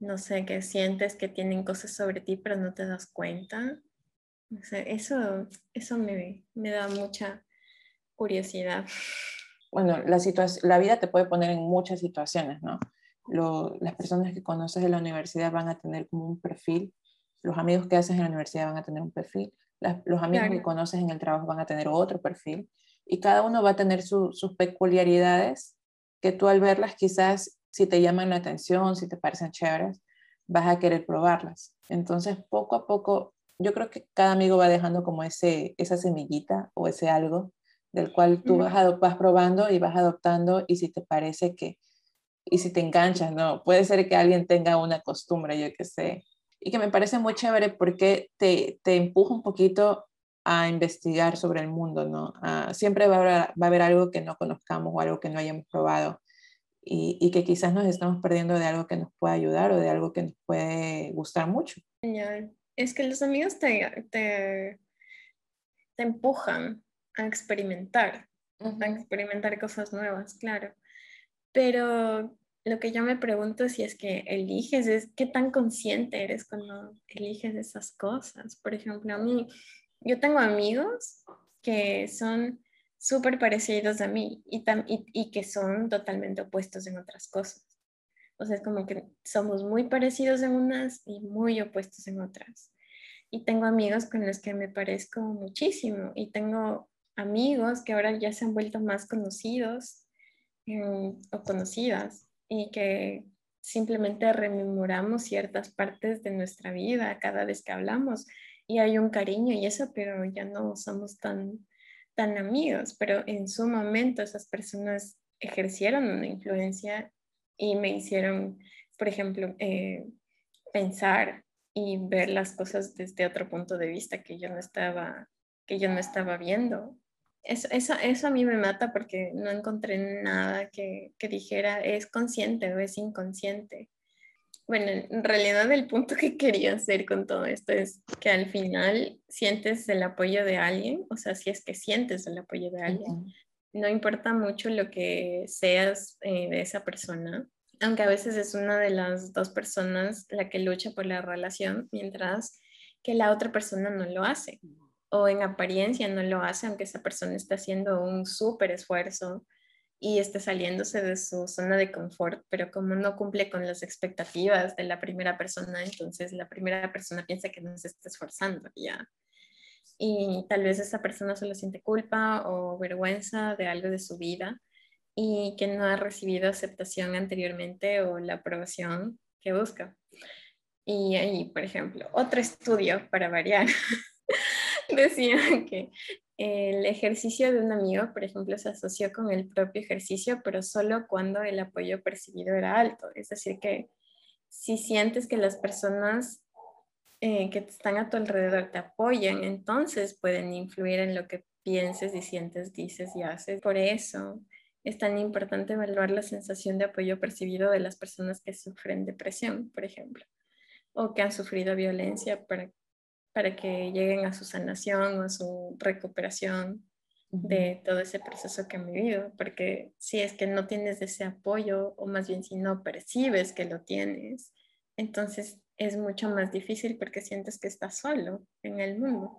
Speaker 2: no sé, que sientes que tienen cosas sobre ti pero no te das cuenta. O sea, eso, eso me, me da mucha curiosidad.
Speaker 1: Bueno, la, la vida te puede poner en muchas situaciones, ¿no? Las personas que conoces en la universidad van a tener como un perfil, los amigos que haces en la universidad van a tener un perfil, los amigos que conoces en el trabajo van a tener otro perfil y cada uno va a tener sus peculiaridades que tú al verlas quizás si te llaman la atención, si te parecen chéveres, vas a querer probarlas. Entonces poco a poco yo creo que cada amigo va dejando como ese, esa semillita o ese algo del cual tú vas, vas probando y vas adoptando y si te parece que y si te enganchas, ¿no? Puede ser que alguien tenga una costumbre, yo qué sé, y que me parece muy chévere porque te, te empuja un poquito a investigar sobre el mundo, ¿no? Ah, siempre va a, haber, va a, haber, algo que no conozcamos o algo que no hayamos probado y, y, que quizás nos estamos perdiendo de algo que nos puede ayudar o de algo que nos puede gustar mucho.
Speaker 2: Es que los amigos te, te, te empujan a experimentar, a experimentar cosas nuevas, claro. Pero lo que yo me pregunto si es que eliges es qué tan consciente eres cuando eliges esas cosas. Por ejemplo, a mí, yo tengo amigos que son súper parecidos a mí y, y, que son totalmente opuestos en otras cosas. O sea, es como que somos muy parecidos en unas y muy opuestos en otras. Y tengo amigos con los que me parezco muchísimo y tengo amigos que ahora ya se han vuelto más conocidos o conocidas y que simplemente rememoramos ciertas partes de nuestra vida cada vez que hablamos y hay un cariño y eso, pero ya no somos tan, tan amigos, pero en su momento esas personas ejercieron una influencia y me hicieron, por ejemplo, eh, pensar y ver las cosas desde otro punto de vista que yo no estaba, que yo no estaba viendo eso, eso, a mí me mata porque no encontré nada que, que, dijera es consciente o es inconsciente. Bueno, en realidad el punto que quería hacer con todo esto es que al final sientes el apoyo de alguien, o sea, si es que sientes el apoyo de alguien, no importa mucho lo que seas eh, de esa persona, aunque a veces es una de las dos personas la que lucha por la relación, mientras que la otra persona no lo hace o en apariencia no lo hace, aunque esa persona está haciendo un súper esfuerzo y esté saliéndose de su zona de confort, pero como no cumple con las expectativas de la primera persona, entonces la primera persona piensa que no se está esforzando ya. Y tal vez esa persona solo siente culpa o vergüenza de algo de su vida y que no ha recibido aceptación anteriormente o la aprobación que busca. Y ahí, por ejemplo, otro estudio para variar decía que el ejercicio de un amigo, por ejemplo, se asoció con el propio ejercicio, pero solo cuando el apoyo percibido era alto. Es decir, que si sientes que las personas eh, que están a tu alrededor te apoyan, entonces pueden influir en lo que pienses y sientes, dices y haces. Por eso es tan importante evaluar la sensación de apoyo percibido de las personas que sufren depresión, por ejemplo, o que han sufrido violencia para para que lleguen a su sanación o a su recuperación de todo ese proceso que han vivido, porque si es que no tienes ese apoyo, o más bien si no percibes que lo tienes, entonces es mucho más difícil porque sientes que estás solo en el mundo.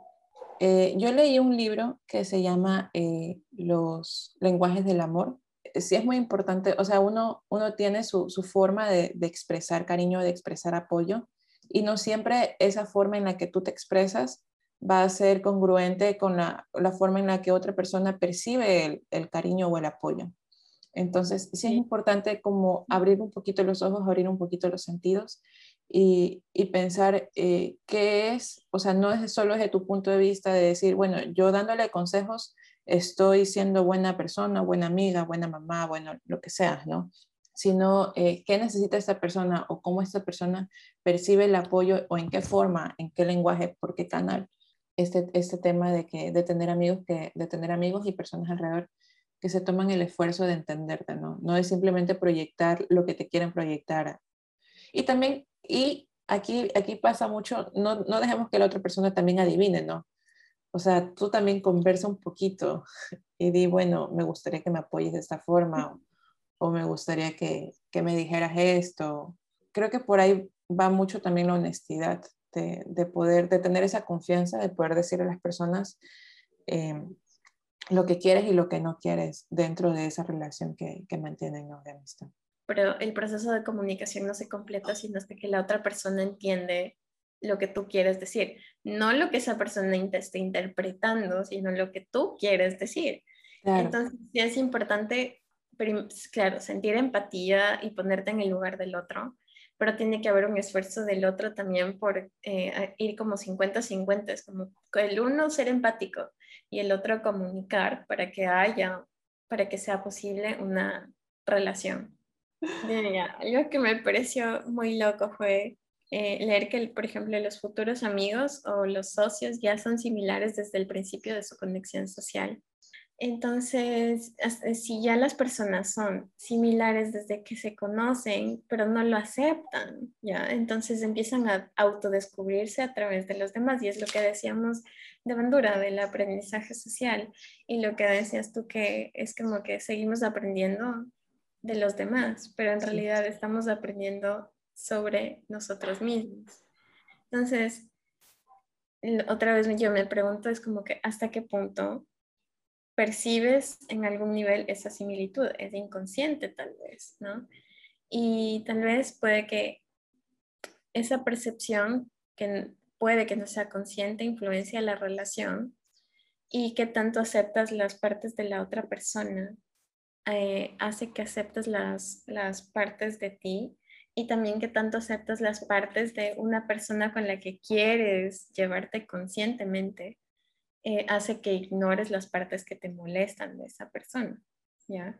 Speaker 1: Eh, yo leí un libro que se llama eh, Los lenguajes del amor. Sí es muy importante, o sea, uno, uno tiene su, su forma de, de, expresar cariño, de expresar apoyo, y no siempre esa forma en la que tú te expresas va a ser congruente con la, forma en la que otra persona percibe el, cariño o el apoyo. Entonces, sí es importante como abrir un poquito los ojos, abrir un poquito los sentidos y, pensar eh, qué es, o sea, no es solo desde tu punto de vista de decir, bueno, yo dándole consejos estoy siendo buena persona, buena amiga, buena mamá, bueno, lo que sea, ¿no? Sino eh, qué necesita esta persona o cómo esta persona percibe el apoyo o en qué forma, en qué lenguaje, por qué canal. Este, este tema de, que, de, tener amigos que, de tener amigos y personas alrededor que se toman el esfuerzo de entenderte, ¿no? No es simplemente proyectar lo que te quieren proyectar. Y también, y aquí, aquí pasa mucho, no, no dejemos que la otra persona también adivine, ¿no? O sea, tú también conversa un poquito y di, bueno, me gustaría que me apoyes de esta forma o me gustaría que, que, me dijeras esto. Creo que por ahí va mucho también la honestidad, de, de poder, de tener esa confianza, de poder decir a las personas eh, lo que quieres y lo que no quieres dentro de esa relación que, que mantienen de amistad.
Speaker 2: Pero el proceso de comunicación no se completa sino hasta que la otra persona entiende lo que tú quieres decir, no lo que esa persona te esté interpretando, sino lo que tú quieres decir. Entonces, sí es importante claro, sentir empatía y ponerte en el lugar del otro, pero tiene que haber un esfuerzo del otro también por eh, ir como 50-50, es como el uno ser empático y el otro comunicar para que haya, para que sea posible una relación. algo que me pareció muy loco fue eh, leer que, por ejemplo, los futuros amigos o los socios ya son similares desde el principio de su conexión social. Entonces, eh, si ya las personas son similares desde que se conocen, pero no lo aceptan, ¿ya? Entonces empiezan a autodescubrirse a través de los demás. Y es lo que decíamos de Bandura, del aprendizaje social. Y lo que decías tú, que es como que seguimos aprendiendo de los demás, pero en realidad estamos aprendiendo sobre nosotros mismos. Entonces, otra vez yo me pregunto, es como que hasta qué punto percibes en algún nivel esa similitud, es inconsciente tal vez, ¿no? Y tal vez puede que esa percepción, que puede que no sea consciente, influencia la relación y que tanto aceptas las partes de la otra persona, eh, hace que aceptes las, las partes de ti y también que tanto aceptas las partes de una persona con la que quieres llevarte conscientemente, eh, hace que ignores las partes que te molestan de esa persona, ¿ya?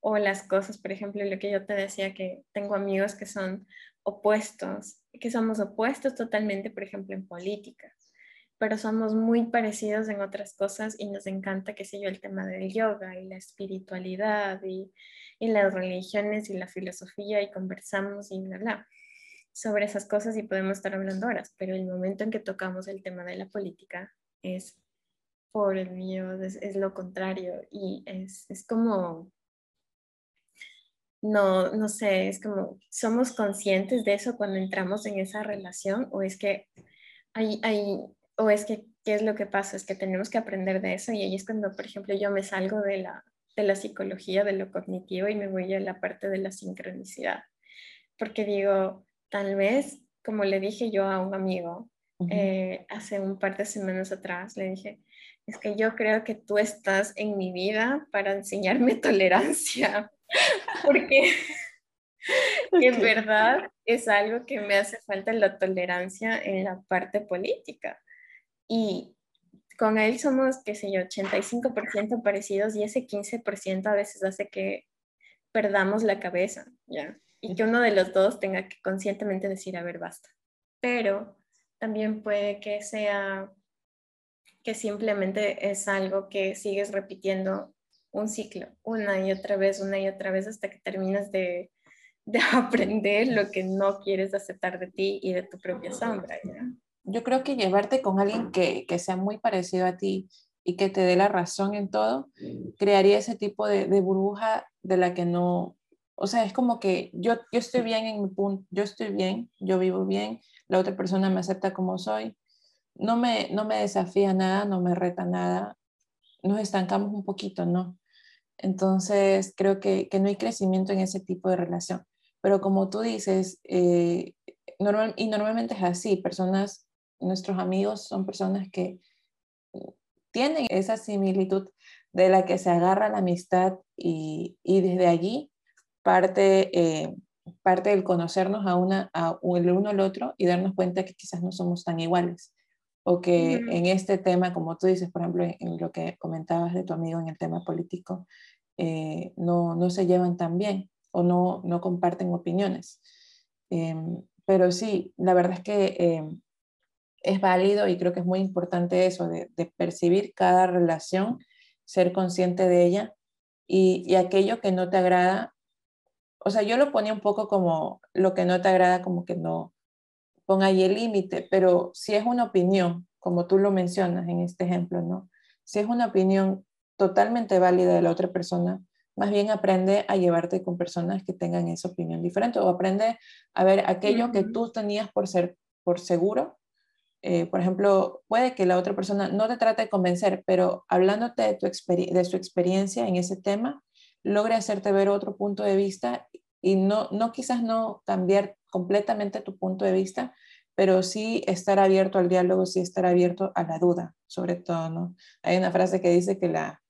Speaker 2: O las cosas, por ejemplo, lo que yo te decía, que tengo amigos que son opuestos, que somos opuestos totalmente, por ejemplo, en política pero somos muy parecidos en otras cosas y nos encanta, qué sé yo, el tema del yoga y la espiritualidad y, y las religiones y la filosofía y conversamos y bla, bla sobre esas cosas y podemos estar hablando horas, pero el momento en que tocamos el tema de la política es, por el mío, es, es lo contrario y es, es como, no, no sé, es como, ¿somos conscientes de eso cuando entramos en esa relación o es que hay, hay, o es que, ¿qué es lo que pasa? Es que tenemos que aprender de eso y ahí es cuando, por ejemplo, yo me salgo de la, de la psicología, de lo cognitivo y me voy a la parte de la sincronicidad. Porque digo, tal vez, como le dije yo a un amigo eh, hace un par de semanas atrás, le dije, es que yo creo que tú estás en mi vida para enseñarme tolerancia, porque en verdad es algo que me hace falta la tolerancia en la parte política y con él somos, qué sé yo, 85% parecidos y ese 15% a veces hace que perdamos la cabeza, ¿ya? Y que uno de los dos tenga que conscientemente decir, a ver, basta. Pero también puede que sea que simplemente es algo que sigues repitiendo un ciclo, una y otra vez, una y otra vez, hasta que terminas de, de aprender lo que no quieres aceptar de ti y de tu propia sombra,
Speaker 1: yo creo que llevarte con alguien que, sea muy parecido a ti y que te dé la razón en todo, crearía ese tipo de, burbuja de la que no, o sea, es como que yo, yo estoy bien en mi punto, yo estoy bien, yo vivo bien, la otra persona me acepta como soy, no me, no me desafía nada, no me reta nada, nos estancamos un poquito, ¿no? Entonces, creo que, no hay crecimiento en ese tipo de relación. Pero como tú dices, eh, normal, y normalmente es así, personas nuestros amigos son personas que tienen esa similitud de la que se agarra la amistad y, desde allí parte, eh, parte del conocernos a una, a el uno al otro y darnos cuenta que quizás no somos tan iguales o que en este tema, como tú dices, por ejemplo, en, lo que comentabas de tu amigo en el tema político, eh, no, no, se llevan tan bien o no, no comparten opiniones. Em, pero sí, la verdad es que em, es válido y creo que es muy importante eso, de, percibir cada relación, ser consciente de ella y, aquello que no te agrada, o sea, yo lo ponía un poco como lo que no te agrada, como que no ponga ahí el límite, pero si es una opinión, como tú lo mencionas en este ejemplo, ¿no? Si es una opinión totalmente válida de la otra persona, más bien aprende a llevarte con personas que tengan esa opinión diferente o aprende a ver aquello que tú tenías por ser por seguro eh, por ejemplo, puede que la otra persona no te trate de convencer, pero hablándote de, tu de su experiencia en ese tema, logre hacerte ver otro punto de vista y no, no quizás no cambiar completamente tu punto de vista, pero sí estar abierto al diálogo, sí estar abierto a la duda, sobre todo, ¿no? Hay una frase que dice que la,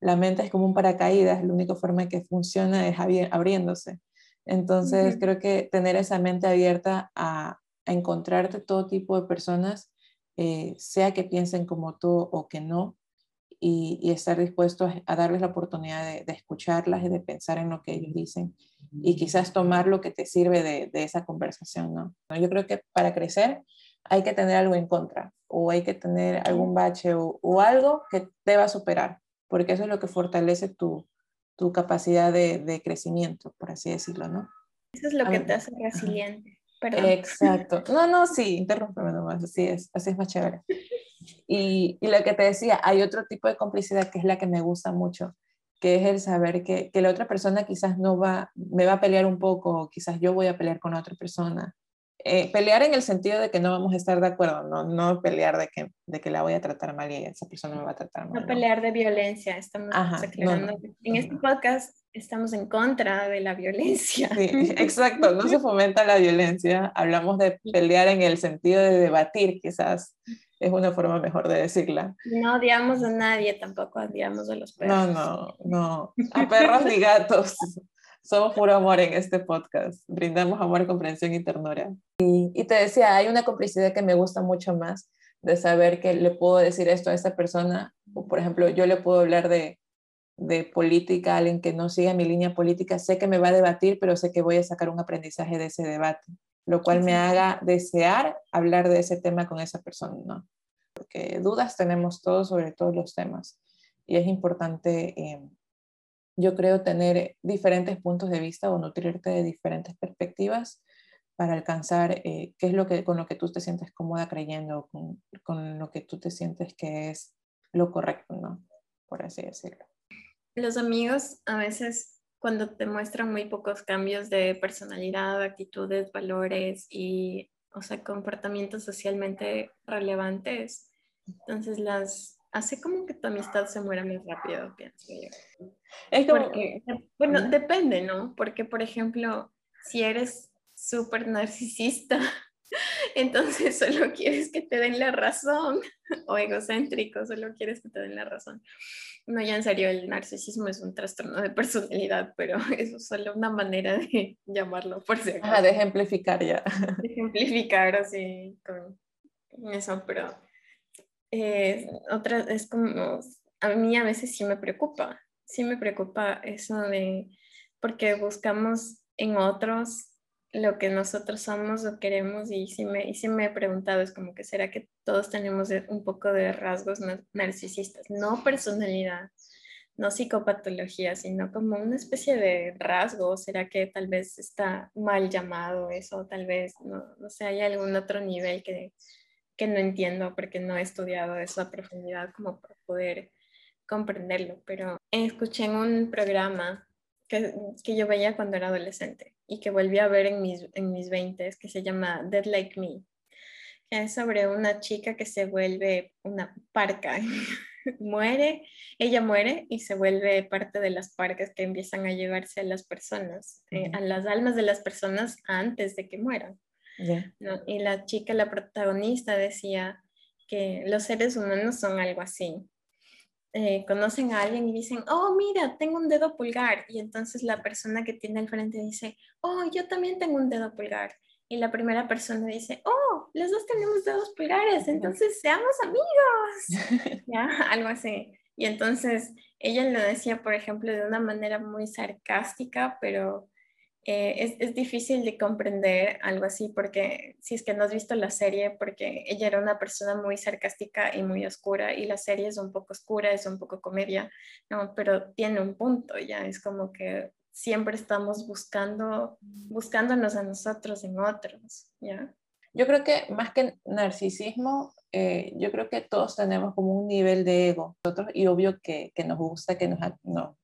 Speaker 1: la mente es como un paracaídas, la única forma que funciona es abriéndose. Entonces, creo que tener esa mente abierta a, a encontrarte todo tipo de personas, eh, sea que piensen como tú o que no, y, estar dispuesto a, darles la oportunidad de, escucharlas y de pensar en lo que ellos dicen y quizás tomar lo que te sirve de, esa conversación, ¿no? Yo creo que para crecer hay que tener algo en contra o hay que tener algún bache o, algo que te va a superar, porque eso es lo que fortalece tu, tu capacidad de, crecimiento, por así decirlo, ¿no?
Speaker 2: Eso es lo que te hace resiliente.
Speaker 1: Exacto. No, no, sí, interrúmpeme nomás, así es, así es más chévere. Y, y, lo que te decía, hay otro tipo de complicidad que es la que me gusta mucho, que es el saber que, que la otra persona quizás no va, me va a pelear un poco, quizás yo voy a pelear con otra persona, eh, pelear en el sentido de que no vamos a estar de acuerdo, no, no pelear de que, de que la voy a tratar mal y esa persona me va a tratar mal.
Speaker 2: No, pelear de violencia, estamos aclarando. En este podcast estamos en contra de la violencia.
Speaker 1: Sí, exacto, no se fomenta la violencia, hablamos de pelear en el sentido de debatir, quizás es una forma mejor de decirla.
Speaker 2: No odiamos a nadie, tampoco odiamos a los perros.
Speaker 1: No, no, no, a perros ni gatos somos puro amor en este podcast. Brindamos amor, comprensión y ternura. Y, y te decía, hay una complicidad que me gusta mucho más de saber que le puedo decir esto a esta persona, o por ejemplo, yo le puedo hablar de, de política a alguien que no siga mi línea política, sé que me va a debatir, pero sé que voy a sacar un aprendizaje de ese debate, lo cual me haga desear hablar de ese tema con esa persona, ¿no? Porque dudas tenemos todos sobre todos los temas y es importante, eh, yo creo, tener diferentes puntos de vista o nutrirte de diferentes perspectivas para alcanzar eh, qué es lo que, con lo que tú te sientes cómoda creyendo, con, con lo que tú te sientes que es lo correcto, ¿no? Por así decirlo.
Speaker 2: Los amigos a veces cuando te muestran muy pocos cambios de personalidad, actitudes, valores y, o sea, comportamientos socialmente relevantes, entonces las hace como que tu amistad se muera más rápido, pienso yo. Es como... bueno, depende, ¿no? Porque, por ejemplo, si eres súper narcisista, entonces solo quieres que te den la razón, o egocéntrico, solo quieres que te den la razón. No, ya en serio, el narcisismo es un trastorno de personalidad, pero eso es solo una manera de llamarlo, por si
Speaker 1: acaso. de ejemplificar ya.
Speaker 2: De ejemplificar así con eso, pero eh, otra es como, a mí a veces sí me preocupa, sí me preocupa eso de, porque buscamos en otros lo que nosotros somos o queremos y sí me, y me he preguntado, es como que será que todos tenemos un poco de rasgos narcisistas, no personalidad, no psicopatología, sino como una especie de rasgo, será que tal vez está mal llamado eso, tal vez, no, no sé, hay algún otro nivel que, que no entiendo porque no he estudiado eso a profundidad como para poder comprenderlo, pero escuché en un programa que, que yo veía cuando era adolescente y que volví a ver en mis, en mis 20 que se llama Dead Like Me, que es sobre una chica que se vuelve una parca. muere, ella muere y se vuelve parte de las parcas que empiezan a llevarse a las personas, eh, a las almas de las personas antes de que mueran. Y la chica, la protagonista, decía que los seres humanos son algo así, eh, conocen a alguien y dicen, oh, mira, tengo un dedo pulgar. Y entonces la persona que tiene al frente dice, oh, yo también tengo un dedo pulgar. Y la primera persona dice, oh, los dos tenemos dedos pulgares, entonces seamos amigos. ¿Ya? Algo así. Y entonces ella lo decía, por ejemplo, de una manera muy sarcástica, pero eh, es, difícil de comprender algo así porque si es que no has visto la serie, porque ella era una persona muy sarcástica y muy oscura y la serie es un poco oscura, es un poco comedia, ¿no? pero tiene un punto, ya es como que siempre estamos buscando, buscándonos a nosotros en otros, ¿ya?
Speaker 1: Yo creo que más que narcisismo, eh, yo creo que todos tenemos como un nivel de ego, nosotros, y obvio que, que nos gusta que nos, no,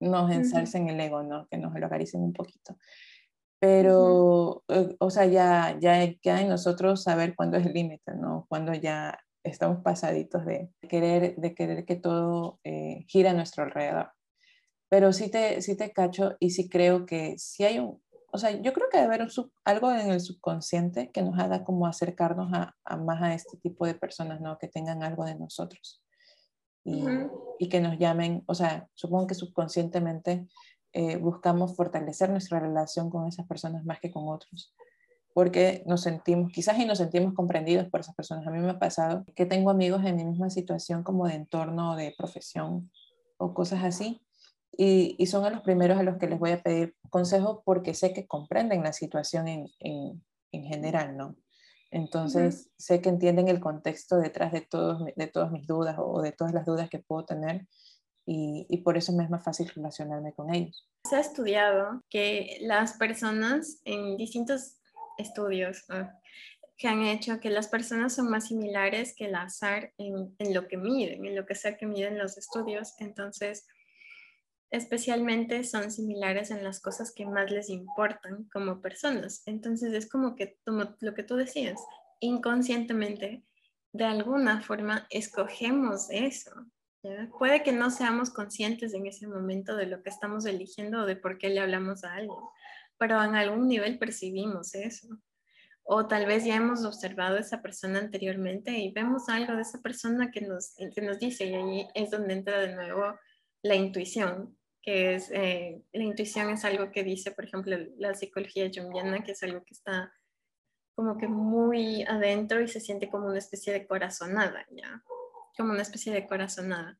Speaker 1: nos ensalcen el ego, ¿no? Que nos lo acaricien un poquito. Pero, eh, o sea, ya, ya queda en nosotros saber cuándo es el límite, ¿no? Cuando ya estamos pasaditos de querer, de querer que todo eh, gira a nuestro alrededor. Pero sí te, sí te cacho y sí creo que si hay un, o sea, yo creo que debe haber algo en el subconsciente que nos haga como acercarnos a, a, más a este tipo de personas, ¿no? Que tengan algo de nosotros y, que nos llamen, o sea, supongo que subconscientemente eh, buscamos fortalecer nuestra relación con esas personas más que con otros, porque nos sentimos, quizás y nos sentimos comprendidos por esas personas. A mí me ha pasado que tengo amigos en mi misma situación como de entorno, de profesión o cosas así, y, y son a los primeros a los que les voy a pedir consejo porque sé que comprenden la situación en, en, en general, ¿no? Entonces, sé que entienden el contexto detrás de, todos, de todas mis dudas o de todas las dudas que puedo tener y, y, por eso me es más fácil relacionarme con ellos.
Speaker 2: Se ha estudiado que las personas en distintos estudios que han hecho que las personas son más similares que el azar en, en lo que miden, en lo que sea que miden los estudios. Entonces, especialmente son similares en las cosas que más les importan como personas. Entonces es como que lo que tú decías, inconscientemente, de alguna forma escogemos eso. Puede que no seamos conscientes en ese momento de lo que estamos eligiendo o de por qué le hablamos a alguien, pero en algún nivel percibimos eso. O tal vez ya hemos observado a esa persona anteriormente y vemos algo de esa persona que nos, que nos dice y ahí es donde entra de nuevo la intuición, que es eh, la intuición es algo que dice, por ejemplo, la psicología junguiana, que es algo que está como que muy adentro y se siente como una especie de corazonada, ¿ya? Como una especie de corazonada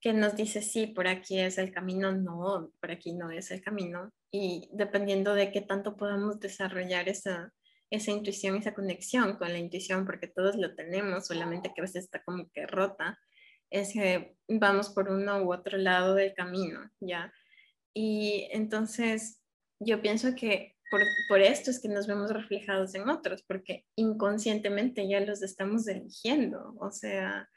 Speaker 2: que nos dice, sí, por aquí es el camino, no, por aquí no es el camino. Y dependiendo de qué tanto podamos desarrollar esa, esa intuición, esa conexión con la intuición, porque todos lo tenemos, solamente que a veces está como que rota, es que vamos por uno u otro lado del camino, ¿ya? Y entonces yo pienso que por, por, esto es que nos vemos reflejados en otros, porque inconscientemente ya los estamos eligiendo, o sea,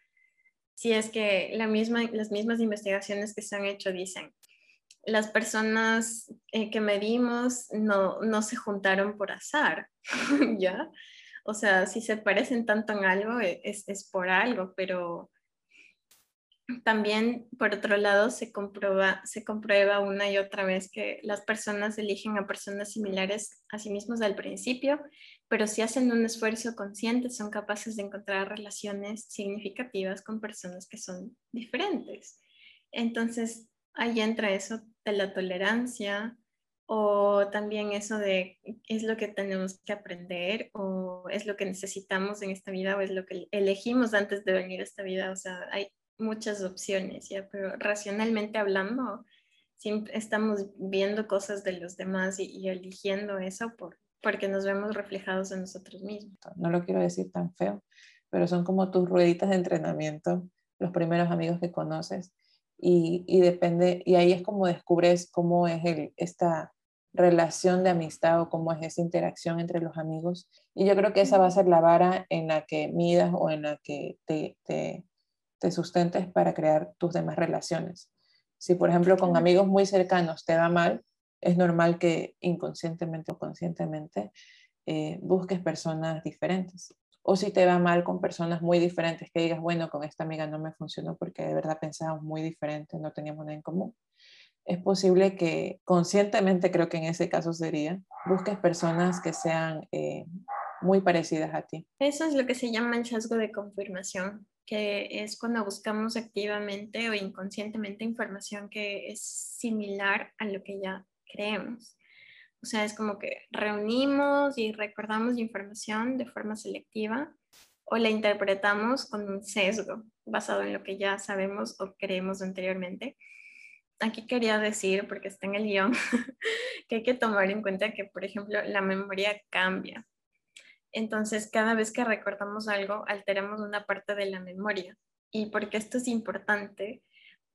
Speaker 2: si es que la misma, las mismas investigaciones que se han hecho dicen, las personas eh, que medimos no, no se juntaron por azar, ¿ya? O sea, si se parecen tanto en algo, e, es, es por algo, pero también, por otro lado, se, comprueba, se comprueba una y otra vez que las personas eligen a personas similares a sí mismos al principio pero si hacen un esfuerzo consciente son capaces de encontrar relaciones significativas con personas que son diferentes. Entonces, ahí entra eso de la tolerancia o también eso de es lo que tenemos que aprender o es lo que necesitamos en esta vida o es lo que elegimos antes de venir a esta vida. O sea, hay muchas opciones, ¿ya? Pero racionalmente hablando, estamos viendo cosas de los demás y, y eligiendo eso por, porque nos vemos reflejados en nosotros mismos.
Speaker 1: No lo quiero decir tan feo, pero son como tus rueditas de entrenamiento, los primeros amigos que conoces. Y, y depende, y ahí es como descubres cómo es el, esta relación de amistad o cómo es esa interacción entre los amigos. Y yo creo que esa va a ser la vara en la que midas o en la que te, te, te sustentes para crear tus demás relaciones. Si, por ejemplo, con amigos muy cercanos te va mal, es normal que inconscientemente o conscientemente eh, busques personas diferentes. O si te va mal con personas muy diferentes, que digas, bueno, con esta amiga no me funcionó porque de verdad pensábamos muy diferente, no teníamos nada en común. Es posible que conscientemente, creo que en ese caso sería, busques personas que sean eh, muy parecidas a ti.
Speaker 2: Eso es lo que se llama el sesgo de confirmación, que es cuando buscamos activamente o inconscientemente información que es similar a lo que ya creemos. O sea, es como que reunimos y recordamos información de forma selectiva o la interpretamos con un sesgo basado en lo que ya sabemos o creemos anteriormente. Aquí quería decir, porque está en el guion, que hay que tomar en cuenta que, por ejemplo, la memoria cambia. Entonces, cada vez que recordamos algo, alteramos una parte de la memoria. ¿Y porque esto es importante?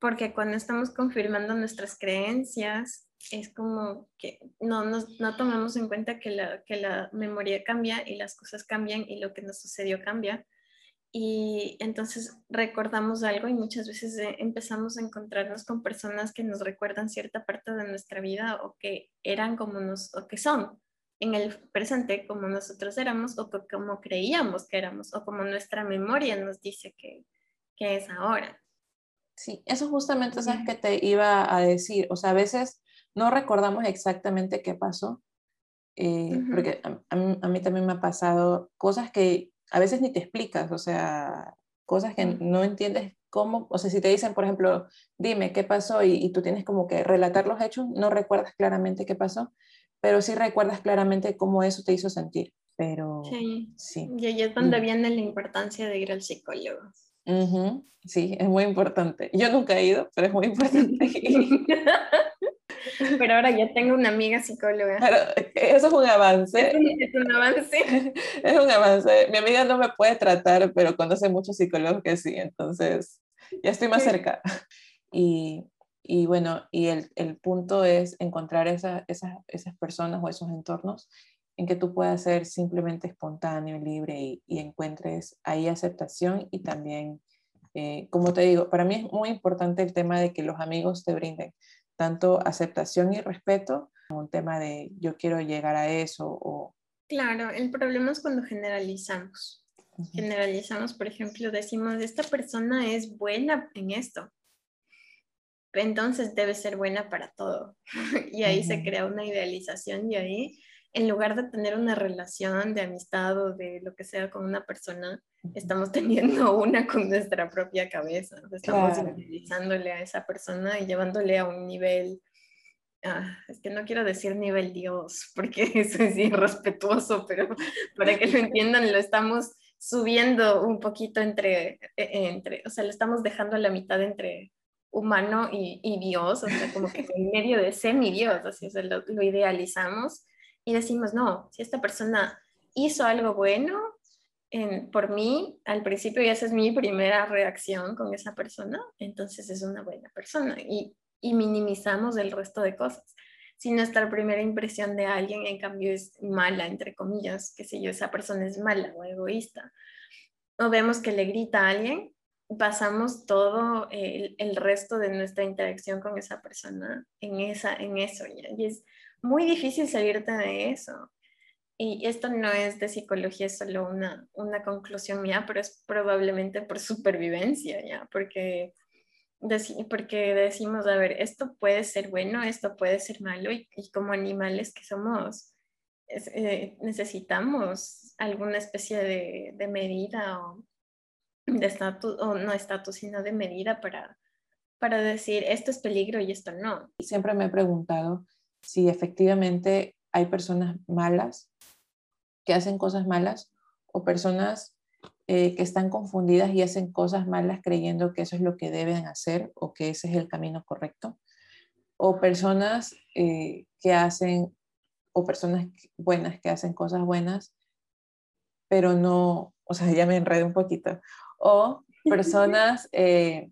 Speaker 2: Porque cuando estamos confirmando nuestras creencias, es como que no, no tomamos en cuenta que la, que la memoria cambia y las cosas cambian y lo que nos sucedió cambia. Y entonces recordamos algo y muchas veces eh, empezamos a encontrarnos con personas que nos recuerdan cierta parte de nuestra vida o que eran como nos, o que son en el presente como nosotros éramos o como creíamos que éramos o como nuestra memoria nos dice que, que es ahora.
Speaker 1: Sí, eso justamente es que te iba a decir. O sea, a veces no recordamos exactamente qué pasó, eh, porque a, mí, también me ha pasado cosas que a veces ni te explicas, o sea, cosas que no entiendes cómo, o sea, si te dicen, por ejemplo, dime qué pasó y, tú tienes como que relatar los hechos, no recuerdas claramente qué pasó, pero sí recuerdas claramente cómo eso te hizo sentir. Pero
Speaker 2: sí. sí. Y ahí es donde viene la importancia de ir al psicólogo.
Speaker 1: Sí, es muy importante. Yo nunca he ido, pero es muy importante.
Speaker 2: Pero ahora ya tengo una amiga psicóloga.
Speaker 1: eso es un avance.
Speaker 2: Es un, avance.
Speaker 1: es un avance. Mi amiga no me puede tratar, pero conoce muchos psicólogos que sí, entonces ya estoy más cerca. Y, y bueno, y el, el, punto es encontrar esa, esas, esas personas o esos entornos en que tú puedas ser simplemente espontáneo, libre y, y encuentres ahí aceptación y también, eh, como te digo, para mí es muy importante el tema de que los amigos te brinden tanto aceptación y respeto, como un tema de yo quiero llegar a eso o...
Speaker 2: Claro, el problema es cuando generalizamos. Generalizamos, por ejemplo, decimos, esta persona es buena en esto, entonces debe ser buena para todo. y ahí se crea una idealización y ahí en lugar de tener una relación de amistad o de lo que sea con una persona, estamos teniendo una con nuestra propia cabeza. Estamos utilizándole a esa persona y llevándole a un nivel, ah, es que no quiero decir nivel Dios, porque eso es irrespetuoso, pero para que lo entiendan, lo estamos subiendo un poquito entre, e, entre, o sea, lo estamos dejando a la mitad entre humano y, Dios, o sea, como que en medio de semi-Dios, así, o lo, lo, idealizamos y decimos, no, si esta persona hizo algo bueno en, por mí, al principio y esa es mi primera reacción con esa persona, entonces es una buena persona y, y minimizamos el resto de cosas. Si nuestra primera impresión de alguien, en cambio, es mala, entre comillas, que sé yo, esa persona es mala o egoísta, o vemos que le grita a alguien, pasamos todo el, el, resto de nuestra interacción con esa persona en, esa, en eso. ¿ya? Y es muy difícil salirte de eso. Y esto no es de psicología, es solo una, una conclusión mía, pero es probablemente por supervivencia, ¿ya? Porque, porque decimos, a ver, esto puede ser bueno, esto puede ser malo, y, como animales que somos, eh, necesitamos alguna especie de, de medida o, de estatus, o no estatus, sino de medida para, para decir esto es peligro y esto no.
Speaker 1: Siempre me he preguntado si efectivamente hay personas malas que hacen cosas malas o personas eh, que están confundidas y hacen cosas malas creyendo que eso es lo que deben hacer o que ese es el camino correcto. O personas eh, que hacen, o personas buenas que hacen cosas buenas, pero no, o sea, ya me enredé un poquito, o personas, eh,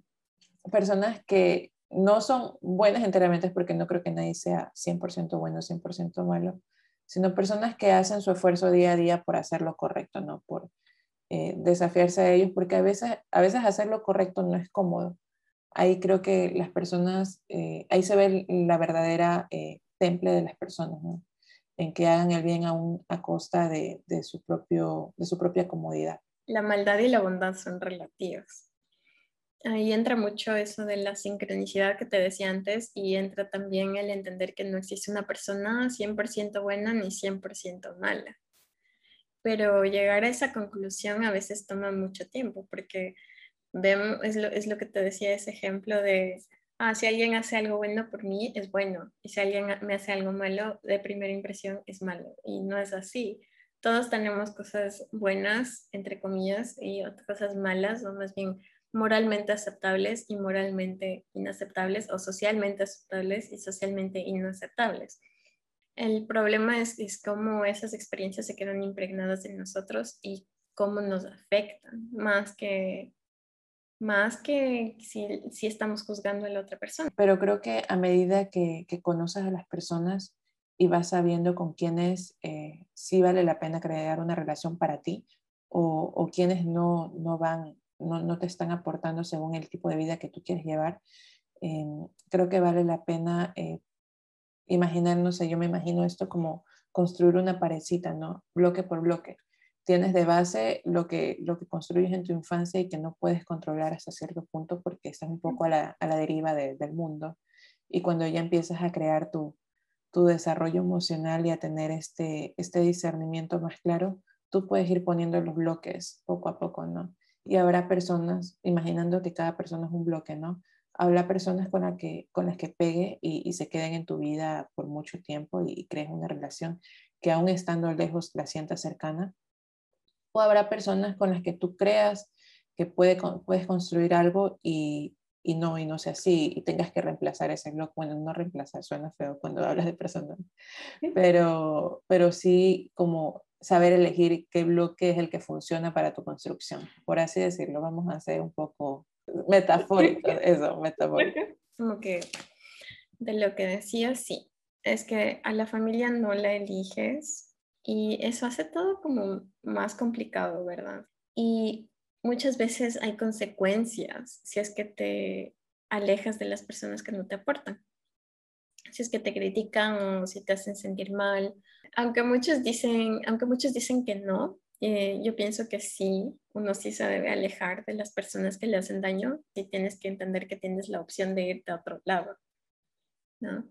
Speaker 1: personas que no son buenas enteramente porque no creo que nadie sea 100% bueno, 100% malo, sino personas que hacen su esfuerzo día a día por hacer lo correcto, no por eh, desafiarse a ellos, porque a veces, a veces hacer lo correcto no es cómodo. Ahí creo que las personas, eh, ahí se ve la verdadera temple de las personas, ¿no? en que hagan el bien aún a costa de, de, su propio, de su propia comodidad
Speaker 2: la maldad y la bondad son relativas. Ahí entra mucho eso de la sincronicidad que te decía antes y entra también el entender que no existe una persona 100% buena ni 100% mala. Pero llegar a esa conclusión a veces toma mucho tiempo porque vemos, es lo, es lo que te decía ese ejemplo de, ah, si alguien hace algo bueno por mí, es bueno. Y si alguien me hace algo malo, de primera impresión, es malo. Y no es así todos tenemos cosas buenas, entre comillas, y otras cosas malas, o más bien moralmente aceptables y moralmente inaceptables, o socialmente aceptables y socialmente inaceptables. El problema es, es cómo esas experiencias se quedan impregnadas en nosotros y cómo nos afectan, más que, más que si, si estamos juzgando a la otra persona.
Speaker 1: Pero creo que a medida que, que conoces a las personas, y vas sabiendo con quiénes eh, sí vale la pena crear una relación para ti o, o quienes no, no van, no, no, te están aportando según el tipo de vida que tú quieres llevar. Em, creo que vale la pena eh, imaginar, no sé, yo me imagino esto como construir una parecita, ¿no? Bloque por bloque. Tienes de base lo que, lo que construyes en tu infancia y que no puedes controlar hasta cierto punto porque estás un poco a la, a la deriva del mundo. Y cuando ya empiezas a crear tu, tu desarrollo emocional y a tener este, este discernimiento más claro, tú puedes ir poniendo los bloques poco a poco, ¿no? Y habrá personas, imaginando que cada persona es un bloque, ¿no? Habrá personas con, la que, con las que pegue y, se queden en tu vida por mucho tiempo y, y crees una relación que aún estando lejos la sientas cercana. O habrá personas con las que tú creas que puede, puedes construir algo y, y no, y no sea así, y tengas que reemplazar ese blog. Bueno, no reemplazar, suena feo cuando hablas de personas, pero, pero sí como saber elegir qué bloque es el que funciona para tu construcción, por así decirlo. Vamos a hacer un poco metafórico, eso, metafórico.
Speaker 2: Como que de lo que decía, sí, es que a la familia no la eliges y eso hace todo como más complicado, ¿verdad? Y muchas veces hay consecuencias si es que te alejas de las personas que no te aportan. Si es que te critican o si te hacen sentir mal. Aunque muchos dicen, aunque muchos dicen que no, eh, yo pienso que sí, uno sí se debe alejar de las personas que le hacen daño y tienes que entender que tienes la opción de irte a otro lado. ¿no?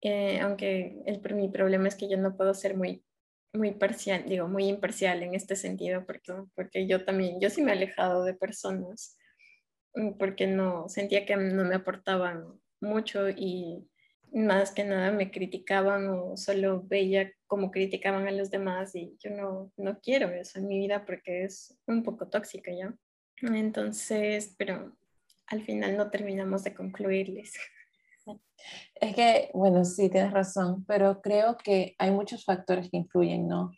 Speaker 2: Eh, aunque el, mi problema es que yo no puedo ser muy muy parcial, digo, muy imparcial en este sentido, porque, porque yo también, yo sí me he alejado de personas, mm, porque no, sentía que no me aportaban mucho y más que nada me criticaban o solo veía cómo criticaban a los demás y yo no, no quiero eso en mi vida porque es un poco tóxica ya. Entonces, pero al final no terminamos de concluirles.
Speaker 1: Es que, bueno, sí, tienes razón, pero creo que hay muchos factores que influyen, ¿no?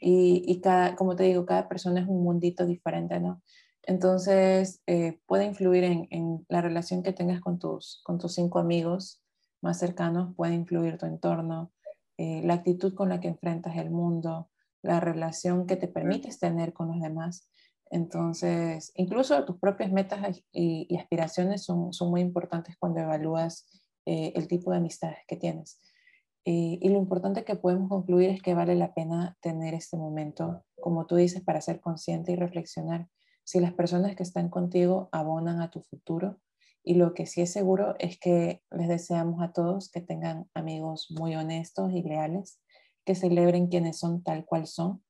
Speaker 1: Y, y cada, como te digo, cada persona es un mundito diferente, ¿no? Entonces, eh, puede influir en, la relación que tengas con tus, con tus cinco amigos más cercanos, puede influir tu entorno, eh, la actitud con la que enfrentas el mundo, la relación que te permites tener con los demás. Entonces, incluso tus propias metas y, y aspiraciones son, son, muy importantes cuando evalúas eh, el tipo de amistades que tienes. Eh, y lo importante que podemos concluir es que vale la pena tener este momento, como tú dices, para ser consciente y reflexionar si las personas que están contigo abonan a tu futuro. Y lo que sí es seguro es que les deseamos a todos que tengan amigos muy honestos y leales, que celebren quienes son tal cual son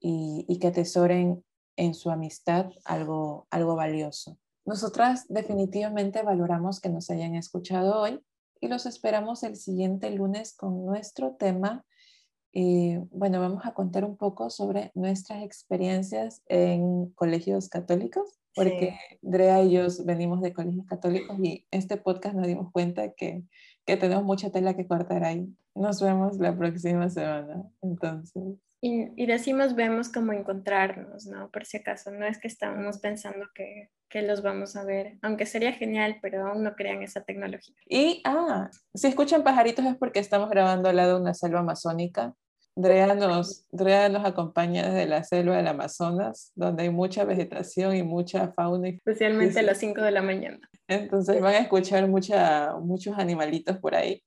Speaker 1: y, y que atesoren en su amistad algo, algo valioso. Nosotras definitivamente valoramos que nos hayan escuchado hoy y los esperamos el siguiente lunes con nuestro tema. Y bueno, vamos a contar un poco sobre nuestras experiencias en colegios católicos, porque sí. Drea y yo venimos de colegios católicos y este podcast nos dimos cuenta que, que tenemos mucha tela que cortar ahí. Nos vemos la próxima semana. Entonces.
Speaker 2: Y, y, decimos vemos cómo encontrarnos, ¿no? Por si acaso, no es que estamos pensando que, que, los vamos a ver, aunque sería genial, pero aún no crean esa tecnología.
Speaker 1: Y, ah, si escuchan pajaritos es porque estamos grabando al lado de una selva amazónica. Drea nos, Drea nos acompaña desde la selva del Amazonas, donde hay mucha vegetación y mucha fauna.
Speaker 2: Especialmente a las 5 de la mañana.
Speaker 1: Entonces van a escuchar mucha, muchos animalitos por ahí.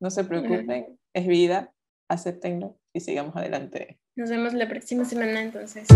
Speaker 1: No se preocupen, uh -huh. es vida, acéptenlo y sigamos adelante.
Speaker 2: Nos vemos la próxima semana entonces.